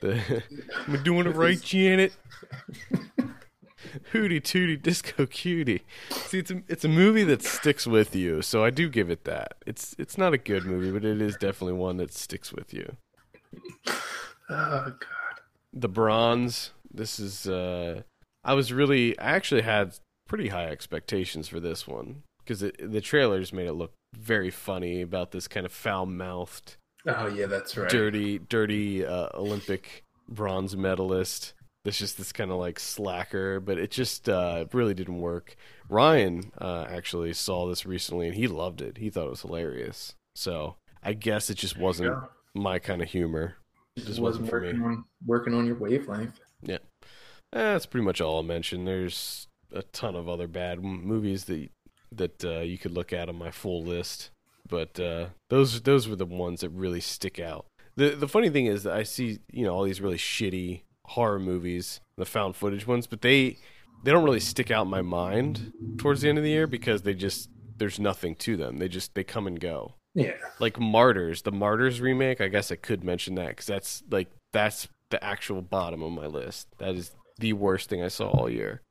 The i'm doing it right janet Hootie tootie disco cutie. See, it's a it's a movie that sticks with you, so I do give it that. It's it's not a good movie, but it is definitely one that sticks with you. Oh god. The Bronze. This is. uh I was really. I actually had pretty high expectations for this one because the trailers made it look very funny about this kind of foul mouthed, Oh yeah, that's right. dirty, dirty uh, Olympic bronze medalist. That's just this kind of like slacker, but it just uh, really didn't work. Ryan uh, actually saw this recently and he loved it. He thought it was hilarious. So I guess it just wasn't Yeah. my kind of humor. It just wasn't for me. working on working on your wavelength. Eh, that's pretty much all I'll mention. There's a ton of other bad movies that that uh, you could look at on my full list, but uh, those those were the ones that really stick out. the The funny thing is that I see you know all these really shitty horror movies, the found footage ones, but they they don't really stick out in my mind towards the end of the year because they just there's nothing to them. They just they come and go Yeah. like Martyrs, the Martyrs remake. I guess I could mention that because that's like that's the actual bottom of my list. That is the worst thing I saw all year,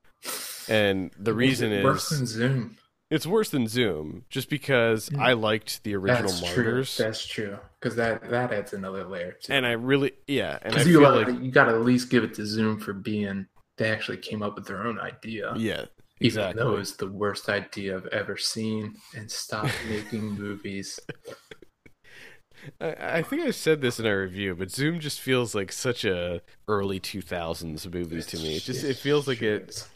and the reason is Zoom. It's worse than Zoom, just because I liked the original That's Martyrs, true. That's true. Because that that adds another layer to and I really yeah, and I Because you, feel gotta- like you got to at least give it to Zoom for being they actually came up with their own idea. yeah, Even exactly. though it's the worst idea I've ever seen, and stop making movies. I, I think I said this in our review, but Zoom just feels like such a early two thousands movie to me. It just it feels like it.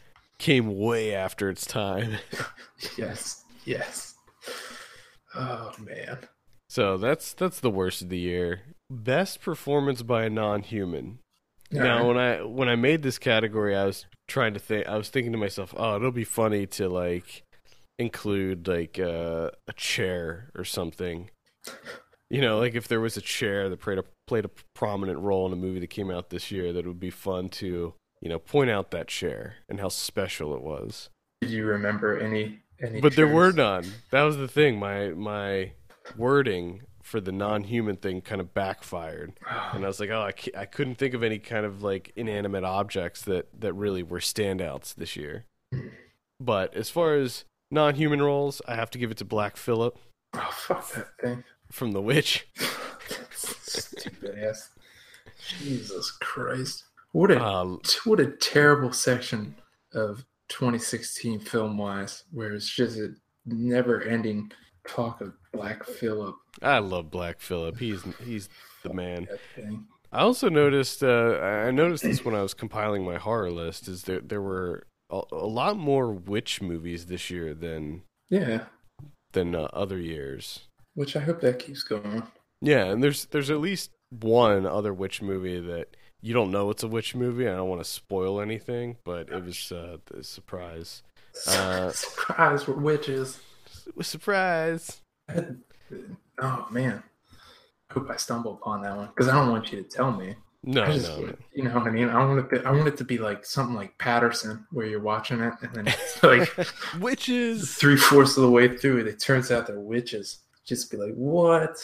Came way after its time. Yes, yes. Oh man. So that's that's the worst of the year. Best performance by a non-human. Now, when I when I made this category, I was trying to think. I was thinking to myself, "Oh, it'll be funny to like include like uh, a chair or something." You know, like if there was a chair that played a played a prominent role in a movie that came out this year, that would be fun to you know point out that chair and how special it was. Did you remember any any? But there were none. That was the thing. My my wording for the non-human thing kind of backfired, and I was like, oh, I, I couldn't think of any kind of like inanimate objects that that really were standouts this year. Hmm. But as far as non-human roles, I have to give it to Black Phillip Oh fuck that thing. from The Witch. too fast. Jesus Christ! What a Uh, what a terrible section of 2016 film wise, where it's just a never ending talk of Black Phillip. I love Black Phillip. He's he's the man. I also noticed. Uh, I noticed this when I was compiling my horror list. Is there there were a, a lot more witch movies this year than Yeah, than uh, other years. which I hope that keeps going. Yeah, and there's there's at least one other witch movie that you don't know it's a witch movie. I don't want to spoil anything, but it was uh, the surprise. Uh, Surprise, we're witches. Surprise! Oh man, I hope I stumble upon that one because I don't want you to tell me. No, just, no, you know what I mean. I want it. To, I want it to be like something like Paterson, where you're watching it and then it's like witches. three fourths of the way through it, it turns out they're witches. Just be like, what?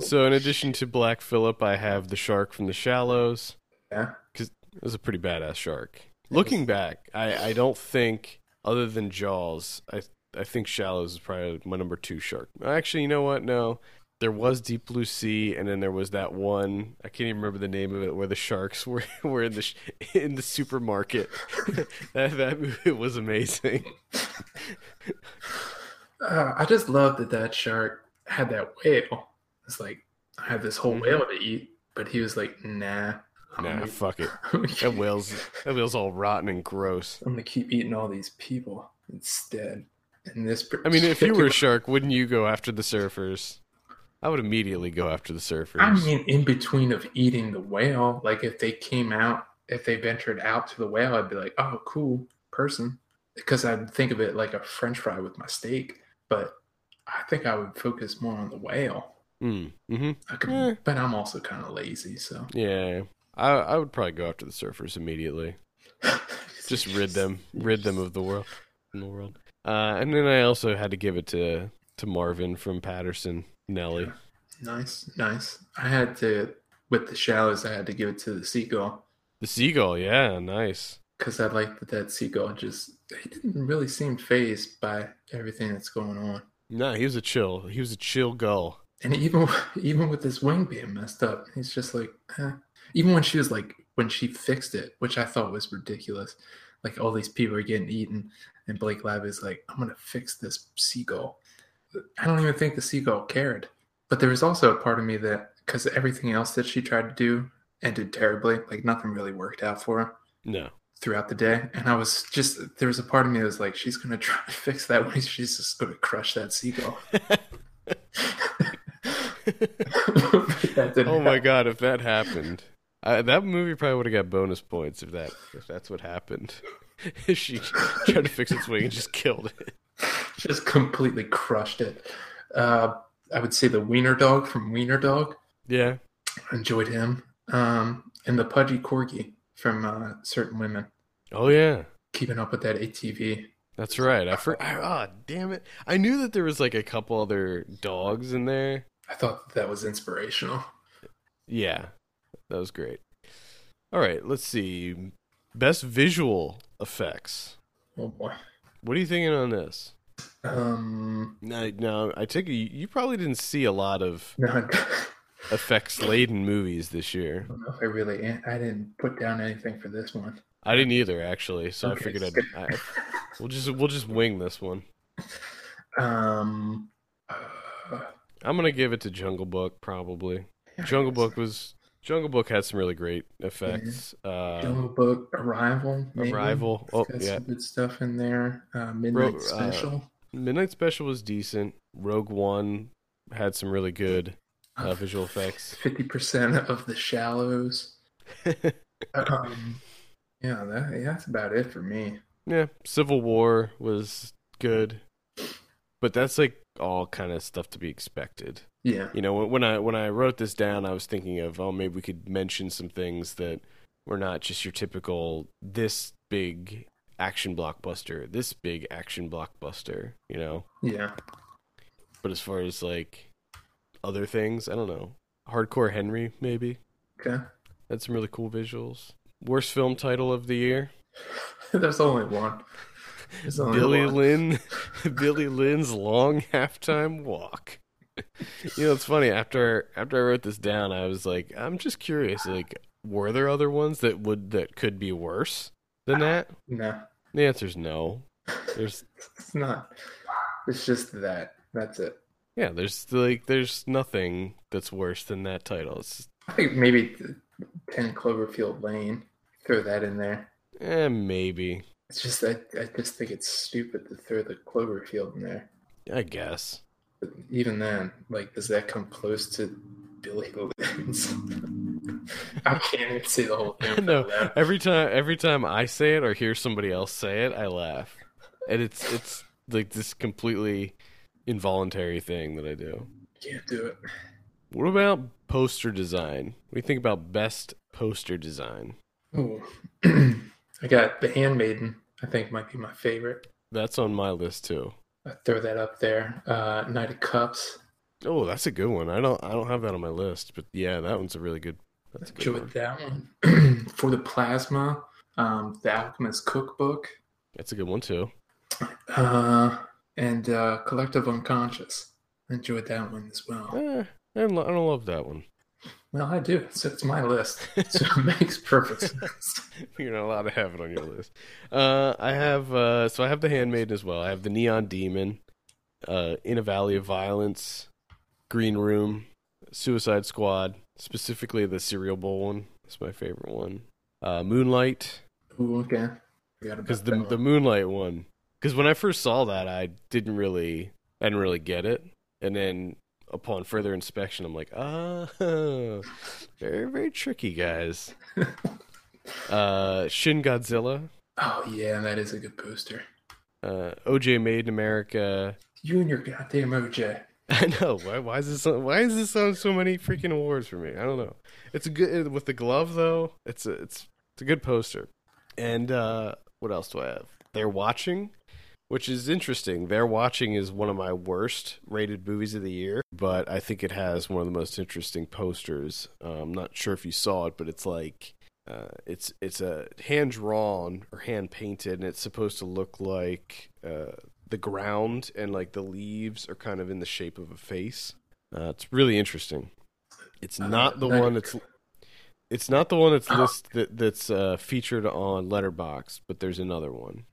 So, in addition to Black Phillip, I have the shark from the Shallows. Yeah. Because it was a pretty badass shark. Looking back, I, I don't think, other than Jaws, I I think Shallows is probably my number two shark. Actually, you know what? No, there was Deep Blue Sea, and then there was that one. I can't even remember the name of it, where the sharks were were in the sh- in the supermarket. that that movie was amazing. Uh, I just love that that shark had that whale. It's like I had this whole Mhm. whale to eat, but he was like, nah. I'm Nah, gonna- fuck it. I'm That whale's that whale's all rotten and gross. I'm gonna keep eating all these people instead. And this, I mean, if you were a shark, wouldn't you go after the surfers? I would immediately go after the surfers. I mean, in between of eating the whale, like if they came out, if they ventured out to the whale, I'd be like, oh, cool person, because I'd think of it like a French fry with my steak. But I think I would focus more on the whale. Mm, hmm I could, Eh. but I'm also kind of lazy, so Yeah, I I would probably go after the surfers immediately. Just rid them, rid them of the world, from the world. Uh, and then I also had to give it to to Marvin from Paterson, Nelly. Nice, nice. I had to with the shallows. I had to give it to the seagull The seagull, yeah, nice. because I liked that that seagull just he didn't really seem phased by everything that's going on. No, he was a chill. He was a chill gull. And even even with his wing being messed up, he's just like, eh. Even when she was like, when she fixed it, which I thought was ridiculous. Like all these people are getting eaten, and Blake Lively is like, I'm gonna fix this seagull. I don't even think the seagull cared. But there was also a part of me that, because everything else that she tried to do ended terribly, like nothing really worked out for her No, throughout the day. And I was just, there was a part of me that was like, she's gonna try to fix that way. She's just gonna crush that seagull. Oh my happen. god, if that happened, I, that movie probably would have got bonus points if that if that's what happened. if she tried to fix its wing and just killed it. just completely crushed it. Uh, I would say the Wiener Dog from Wiener Dog. Yeah, Enjoyed him. Um, and the Pudgy Corgi from uh, Certain Women. Oh yeah, Keeping up with that ATV. that's right. I for ah damn it. I knew that there was like a couple other dogs in there. I thought that was inspirational. Yeah, that was great. All right, let's see. Best visual effects. Oh boy. What are you thinking on this? Um, No, no. I take it you, you probably didn't see a lot of no, effects laden movies this year. don't know if I really. I didn't put down anything for this one. I didn't either, actually. So Okay, I figured I'd. I, we'll just we'll just wing this one. Um, uh, I'm gonna give it to Jungle Book probably. Jungle Book was Jungle Book had some really great effects. Uh, Jungle Book, Arrival, maybe. Arrival. Oh, got yeah. some good stuff in there. Uh, Midnight uh, Special. Midnight Special was decent. Rogue One had some really good uh, visual effects. Fifty percent of the Shallows. Um, yeah, that, yeah, that's about it for me. yeah, Civil War was good, but that's like all kind of stuff to be expected. Yeah, You know, when- when I when I wrote this down, I was thinking of oh maybe we could mention some things that were not just your typical this big action blockbuster, this big action blockbuster. You know, yeah. but as far as like other things, I don't know. Hardcore Henry maybe Okay. had some really cool visuals. Worst film title of the year: There's only one. There's only Billy one. Lynn, Billy Lynn's long halftime walk. You know, it's funny. After after I wrote this down, I was like, I'm just curious. Like, were there other ones that would that could be worse than that? No, The answer's no. There's it's not. It's just that. That's it. yeah, there's like there's nothing that's worse than that title. It's I think maybe 10 Cloverfield Lane. Throw that in there. eh, maybe. It's just I, I just think it's stupid to throw the Cloverfield in there. I guess. But even then, like, does that come close to Billy Lynn's? I can't even see the whole thing. no, every time every time I say it or hear somebody else say it, I laugh, and it's it's like this completely involuntary thing that I do. Can't do it. What about poster design? What do you think about best poster design? Oh, I got The Handmaiden. I think might be my favorite. That's on my list too. I throw that up there. Uh, Knight of Cups. Oh, that's a good one. I don't I don't have that on my list, but yeah, that one's a really good. That's a good Enjoyed one. that one. For the Plasma, um, The Alchemist Cookbook, That's a good one too. uh, and uh, Collective Unconscious. Enjoyed that one as well. Eh, I don't, I don't love that one. Well, I do. So it's my list. So it makes perfect sense. You're not allowed to have it on your list. Uh, I have uh, so I have the Handmaiden as well. I have the Neon Demon, uh, In a Valley of Violence, Green Room, Suicide Squad, specifically the Cereal Bowl one. That's my favorite one. Uh, Moonlight, Ooh, okay. Because the the. Moonlight one. Because when I first saw that, I didn't really, I didn't really get it, and then upon further inspection, I'm like, ah, very very tricky, guys. uh, Shin Godzilla, Oh yeah, that is a good poster. uh, OJ Made in America. You and your goddamn OJ. I know why. Why is this? on- Why is this on so many freaking awards for me? I don't know. It's a good with the glove though. It's a it's it's a good poster. And uh, what else do I have? They're watching, which is interesting. They're watching is one of my worst rated movies of the year, but I think it has one of the most interesting posters. Uh, I'm not sure if you saw it, but it's like uh, it's it's a hand drawn or hand painted, and it's supposed to look like uh, the ground and like the leaves are kind of in the shape of a face. Uh, it's really interesting. It's Uh, not the one that's it's not the one that's list that, that's uh, featured on Letterboxd, but there's another one.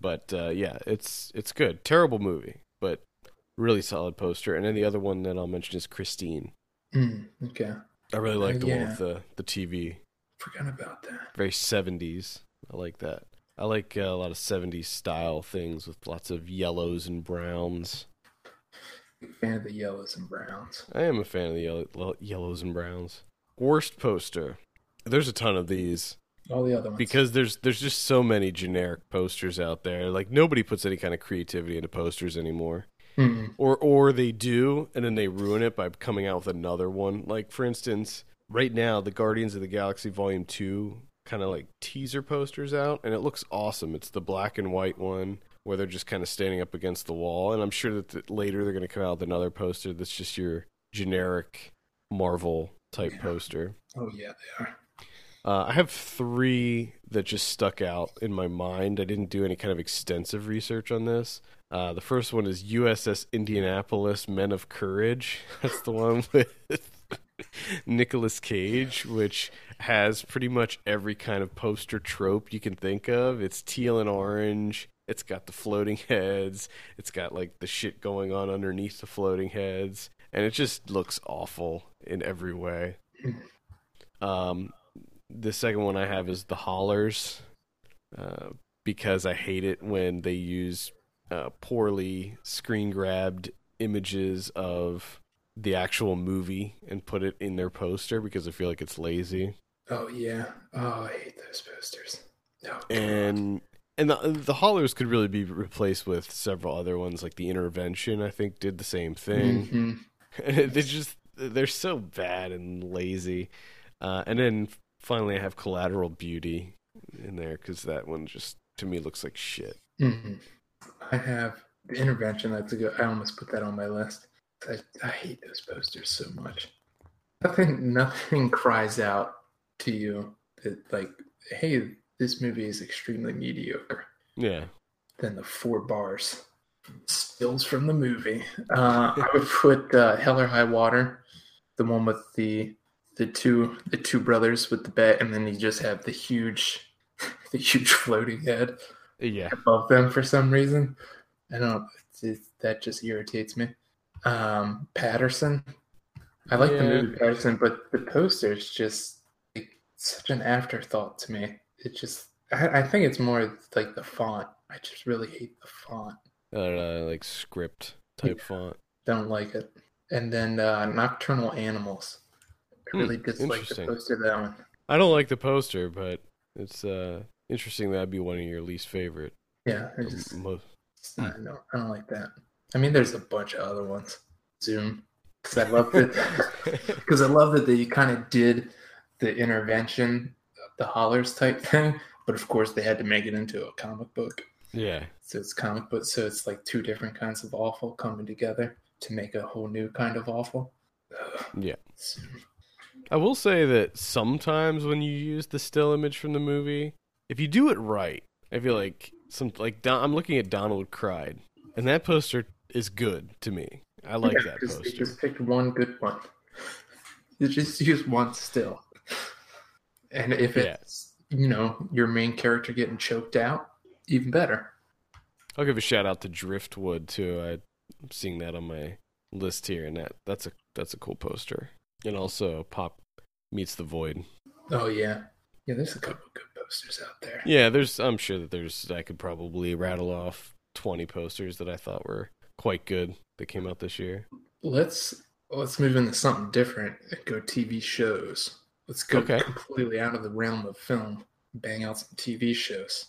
But uh, yeah, it's it's good. Terrible movie, but really solid poster. And then the other one that I'll mention is Christine. Mm, okay. I really like the one with the the TV. Forgot about that. Very 70s. I like that. I like uh, a lot of 70s style things with lots of yellows and browns. Big fan of the yellows and browns. I am a fan of the yellow, yellows and browns. Worst poster. There's a ton of these All the other ones. because there's there's just so many generic posters out there. Like nobody puts any kind of creativity into posters anymore. Mm, Or or they do and then they ruin it by coming out with another one. Like for instance, right now the Guardians of the Galaxy Volume 2 kind of like teaser posters out and it looks awesome. It's the black and white one where they're just kind of standing up against the wall and I'm sure that th- later they're going to come out with another poster that's just your generic Marvel type Yeah. poster. oh yeah, they are. Uh, I have three that just stuck out in my mind. I didn't do any kind of extensive research on this. Uh, the first one is USS Indianapolis Men of Courage. That's the one with Nicolas Cage, which has pretty much every kind of poster trope you can think of. It's teal and orange. It's got the floating heads. It's got like the shit going on underneath the floating heads. And it just looks awful in every way. Um, the second one I have is the Hollars, uh, because I hate it when they use uh, poorly screen grabbed images of the actual movie and put it in their poster because I feel like it's lazy. Oh yeah. Oh, I hate those posters. God. And and the the Hollars could really be replaced with several other ones like the intervention. I think did the same thing. Mhm. They just they're so bad and lazy. Uh, and then finally, I have collateral beauty in there because that one just to me looks like shit. Mhm. I have the intervention. That's a good. I almost put that on my list. I, I hate those posters so much. Nothing, nothing cries out to you that like, hey, this movie is extremely mediocre. Yeah, Than the four bars Stills from the movie. Uh, I would put uh, Hell or High Water, the one with the the two the two brothers with the bat, and then you just have the huge the huge floating head Yeah. above them for some reason. I don't know. It's, that just irritates me. Um, Paterson. I like the movie Paterson, but the poster's just like, such an afterthought to me. It just, I, I think it's more like the font. I just really hate the font. Uh, like script type font. Don't like it. And then uh, Nocturnal Animals. I Hmm, really dislike the interesting. poster of that one. I don't like the poster, but it's uh interesting that'd be one of your least favorite. Yeah, I just, Mo- I don't, I don't like that. I mean, there's a bunch of other ones. Zoom, because I love it. because I love that they kind of did the intervention, the Hollars type thing, but of course they had to make it into a comic book. yeah. So it's comic book, so it's like two different kinds of awful coming together to make a whole new kind of awful. Yeah. I will say that sometimes when you use the still image from the movie, if you do it right, I feel like some like Don, I'm looking at Donald Cried, and that poster is good to me. I like Yeah, that 'cause They poster. just picked one good one. You just use one still, and if Yeah. it's you know your main character getting choked out, even better. I'll give a shout out to Driftwood too. I'm seeing that on my list here, and that that's a that's a cool poster. And also Pop meets the Void. Oh yeah, yeah. There's a couple of good posters out there. Yeah, there's. I'm sure that there's. I could probably rattle off 20 posters that I thought were quite good that came out this year. Let's let's move into something different and go TV shows. Let's go Okay. completely out of the realm of film. Bang out some TV shows.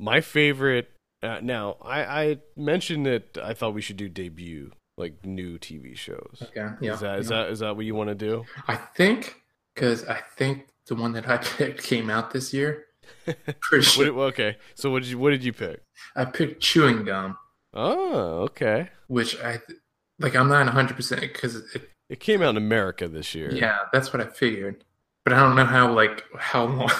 My favorite. Uh, now, I, I mentioned that I thought we should do debut, like new TV shows. Okay, yeah. is that is yeah. that is that what you want to do? I think because I think the one that I picked came out this year. For What, okay, so what did you what did you pick? I picked chewing gum, Oh, okay. which I like. I'm not 100 percent because it, It came out in America this year. yeah, that's what I figured. But I don't know how like how long.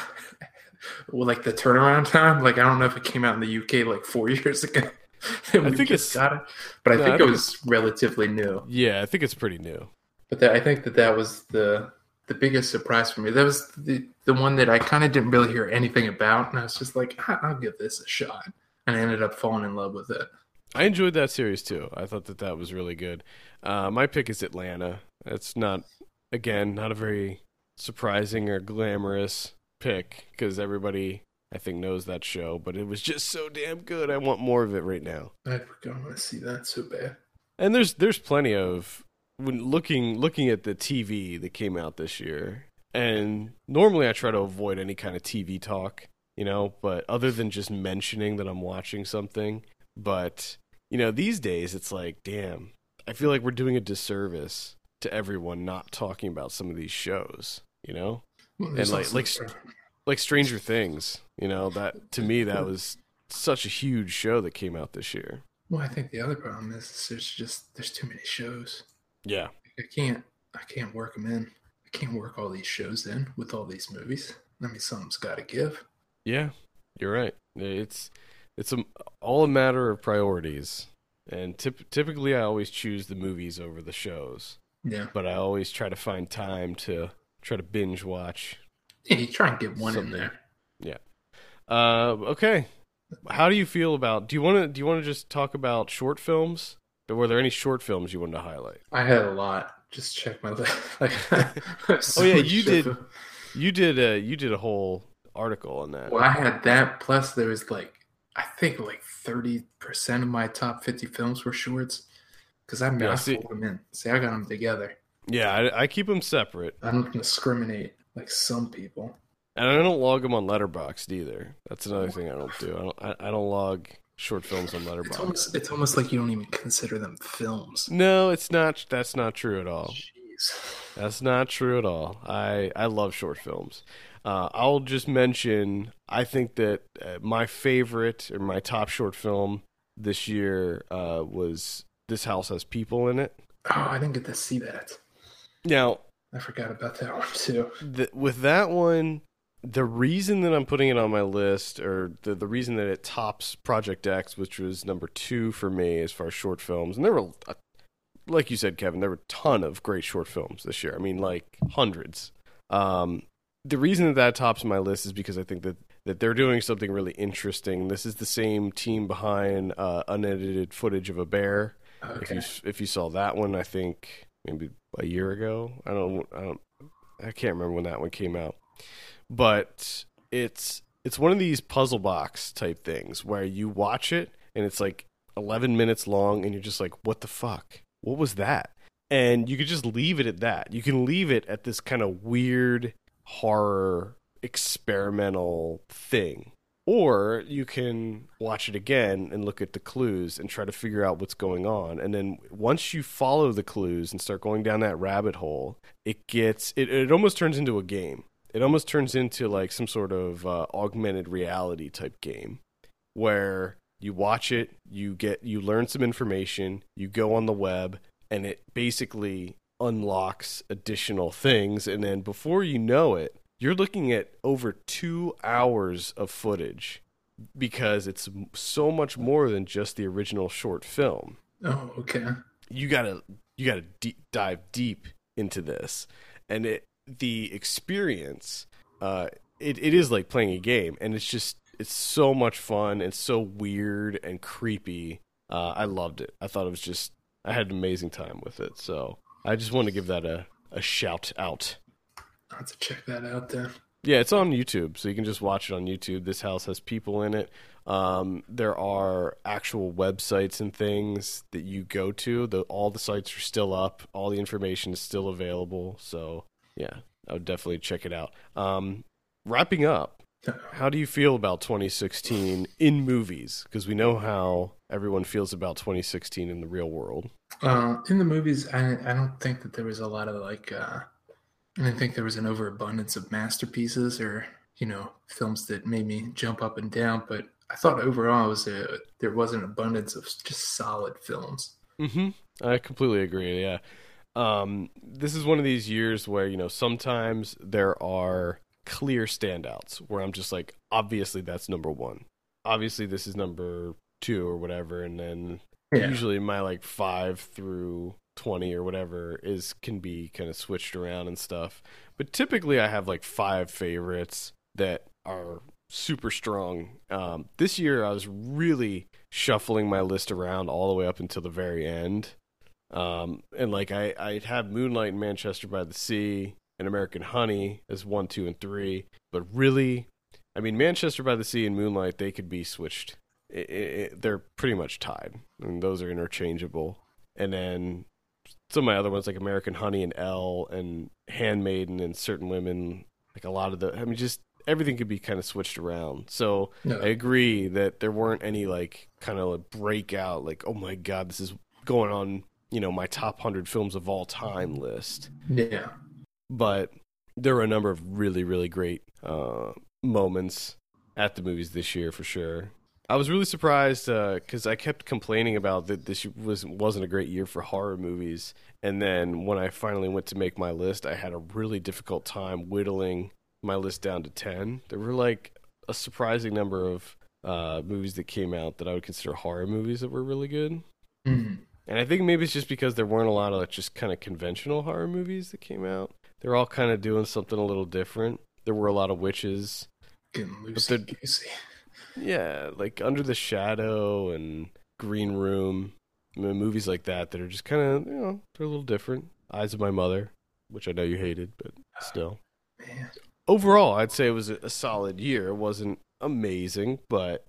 Well, like the turnaround time, like I don't know if it came out in the UK like four years ago. I think it's- got it, but I No, think I it think was relatively new. Yeah, I think it's pretty new. But that, I think that that was the the biggest surprise for me. That was the the one that I kind of didn't really hear anything about, and I was just like, "I- I'll give this a shot, and I ended up falling in love with it. I enjoyed that series too. I thought that that was really good. Uh, my pick is Atlanta. It's not, again, not a very surprising or glamorous pick because everybody, I think, knows that show. But it was just so damn good. I want more of it right now. I don't want to see that so bad. And there's there's plenty of when looking looking at the TV that came out this year. And normally I try to avoid any kind of TV talk, you know, but other than just mentioning that I'm watching something, but you know, these days it's like, damn, I feel like we're doing a disservice to everyone not talking about some of these shows, you know? Well, there's like- like- Like Stranger Things, you know, that to me that was such a huge show that came out this year. well, I think the other problem is, there's just there's too many shows. Yeah. I can't I can't work them in. I can't work all these shows in with all these movies. I mean, something's got to give. Yeah, you're right. It's it's a, all a matter of priorities, and typ- typically I always choose the movies over the shows, Yeah, but I always try to find time to try to binge watch. Yeah. You try and get one Something. in there. Yeah. Uh, okay, how do you feel about? Do you want to do you want to just talk about short films? Were there any short films you wanted to highlight? I had a lot. Just check my list. Like, Oh, yeah, you did. You did a you did a whole article on that. Well, I had that. Plus, there was like I think like thirty percent of my top fifty films were shorts. Because I, Yeah, I see- them in. See, I got them together. Yeah, I, I keep them separate, I don't discriminate like some people. and I don't log them on Letterboxd either. That's another thing I don't do. I don't I, I don't log short films on It's Letterboxd. almost it's almost like you don't even consider them films. No, it's not. That's not true at all. Jeez. That's not true at all. I I love short films. Uh, I'll just mention. I think that uh, my favorite or my top short film this year uh, was "This House Has People in It." Oh, I didn't get to see that. Now, I forgot about that one too. th- with that one, the reason that I'm putting it on my list, or the the reason that it tops Project X, which was number two for me as far as short films, and there were, like you said, Kevin, there were a ton of great short films this year. I mean, like hundreds. Um, the reason that that tops my list is because I think that that they're doing something really interesting. This is the same team behind uh, unedited footage of a bear. Okay. If you if you saw that one, I think maybe a year ago. I don't I don't I can't remember when that one came out. But it's it's one of these puzzle box type things where you watch it and it's like 11 minutes long and you're just like what the fuck? What was that? And you could just leave it at that. You can leave it at this kind of weird horror experimental thing. Or you can watch it again and look at the clues and try to figure out what's going on. And then once you follow the clues and start going down that rabbit hole, it gets it, it almost turns into a game. It almost turns into like some sort of uh, augmented reality type game where you watch it, you get you learn some information, you go on the web and it basically unlocks additional things and then before you know it, you're looking at over two hours of footage because it's so much more than just the original short film. Oh, okay. You gotta you gotta deep, dive deep into this, and it the experience. Uh, it it is like playing a game, and it's just it's so much fun and so weird and creepy. Uh, I loved it. I thought it was just I had an amazing time with it. So I just want to give that a a shout out. I'll have to check that out then. Yeah, it's on YouTube, so you can just watch it on YouTube. This house has people in it. Um, there are actual websites and things that you go to. The, all the sites are still up. All the information is still available. So yeah, I would definitely check it out. Um, wrapping up, how do you feel about 2016 in movies? Because we know how everyone feels about 2016 in the real world. Uh, in the movies, I I don't think that there was a lot of like. Uh, I didn't think there was an overabundance of masterpieces or you know films that made me jump up and down. But I thought overall it was a there was an abundance of just solid films. Mm-hmm. I completely agree. Yeah. Um, this is one of these years where you know sometimes there are clear standouts where I'm just like, obviously that's number one. Obviously this is number two or whatever, and then Yeah. usually my like five through 20 or whatever is can be kind of switched around and stuff. But typically i have like five favorites that are super strong. Um, this year i was really shuffling my list around all the way up until the very end. Um, and like i i have moonlight and manchester by the sea and american honey as one two and three. But really i mean manchester by the sea and moonlight they could be switched. It, it, they're pretty much tied. And those are interchangeable. And then some of my other ones like American Honey and Elle and Handmaiden and Certain Women, like a lot of the, I mean, just everything could be kind of switched around. So No. I agree that there weren't any like kind of like breakout, like oh my god, this is going on, you know, my top hundred films of all time list. Yeah. But there were a number of really, really great uh, moments at the movies this year for sure. I was really surprised because I kept complaining about that this was wasn't a great year for horror movies, and then when I finally went to make my list, I had a really difficult time whittling my list down to ten. There were like a surprising number of uh, movies that came out that I would consider horror movies that were really good, Mhm. and I think maybe it's just because there weren't a lot of like, just kind of conventional horror movies that came out. They're all kind of doing something a little different. There were a lot of witches. Getting loosey they're- goosey. Yeah, like Under the Shadow and Green Room, m- movies like that that are just kind of, you know, they're a little different. Eyes of My Mother, which I know you hated, but still. Man. Overall, I'd say it was a, solid year. It wasn't amazing, but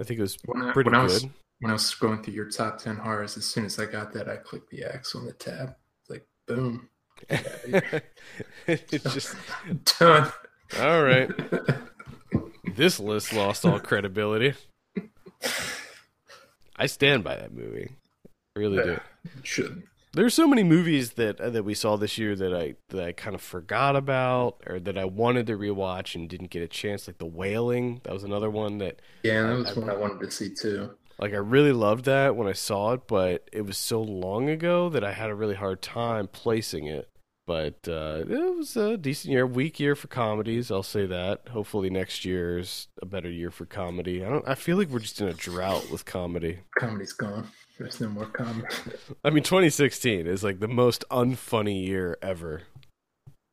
I think it was When I, pretty when I was when I was scrolling through your top ten horrors, as soon as I got that, I clicked the X on the tab. It's like boom, it's just done. all right. This list lost all credibility. I stand by that movie. I really do. Should There's so many movies that uh, that we saw this year that I that I kind of forgot about or that I wanted to rewatch and didn't get a chance. Like The Wailing, that was another one that yeah, that was I- one I wanted to see too. like I really loved that when I saw it, but it was so long ago that I had a really hard time placing it. But uh, it was a decent year, weak year for comedies. I'll say that. Hopefully next year's a better year for comedy. I don't. I feel like we're just in a drought with comedy. Comedy's gone. There's no more comedy. I mean, 2016 is like the most unfunny year ever.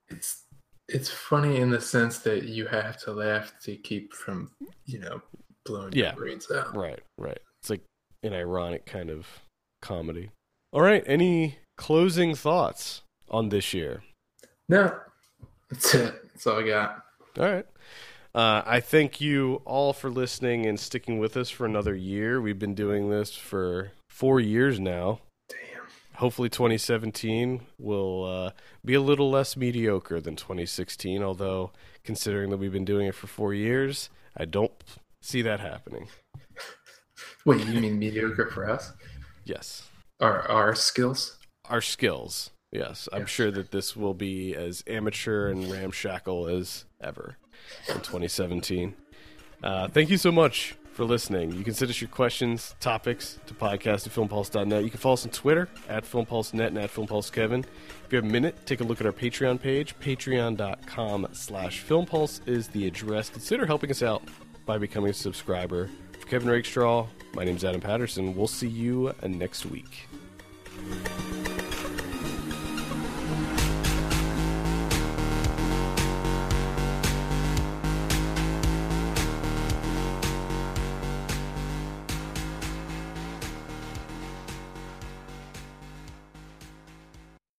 It's it's funny in the sense that you have to laugh to keep from you know blowing Yeah. your brains out. Right, right. It's like an ironic kind of comedy. All right. Any closing thoughts on this year? No, that's it. That's all I got. All right. Uh, I thank you all for listening and sticking with us for another year. We've been doing this for four years now. Damn. Hopefully, 2017 will uh, be a little less mediocre than 2016, although, considering that we've been doing it for four years, I don't see that happening. Wait, you mean mediocre for us? Yes. Our our skills? Our skills. Yes. I'm Yes. sure that this will be as amateur and ramshackle as ever in 2017. Uh, thank you so much for listening. You can send us your questions, topics to podcast at filmpulse.net. You can follow us on Twitter at filmpulsenet and at filmpulsekevin. If you have a minute, take a look at our Patreon page. Patreon.com slash filmpulse is the address. Consider helping us out by becoming a subscriber. For Kevin Rakestraw, my name is Adam Patterson. We'll see you next week.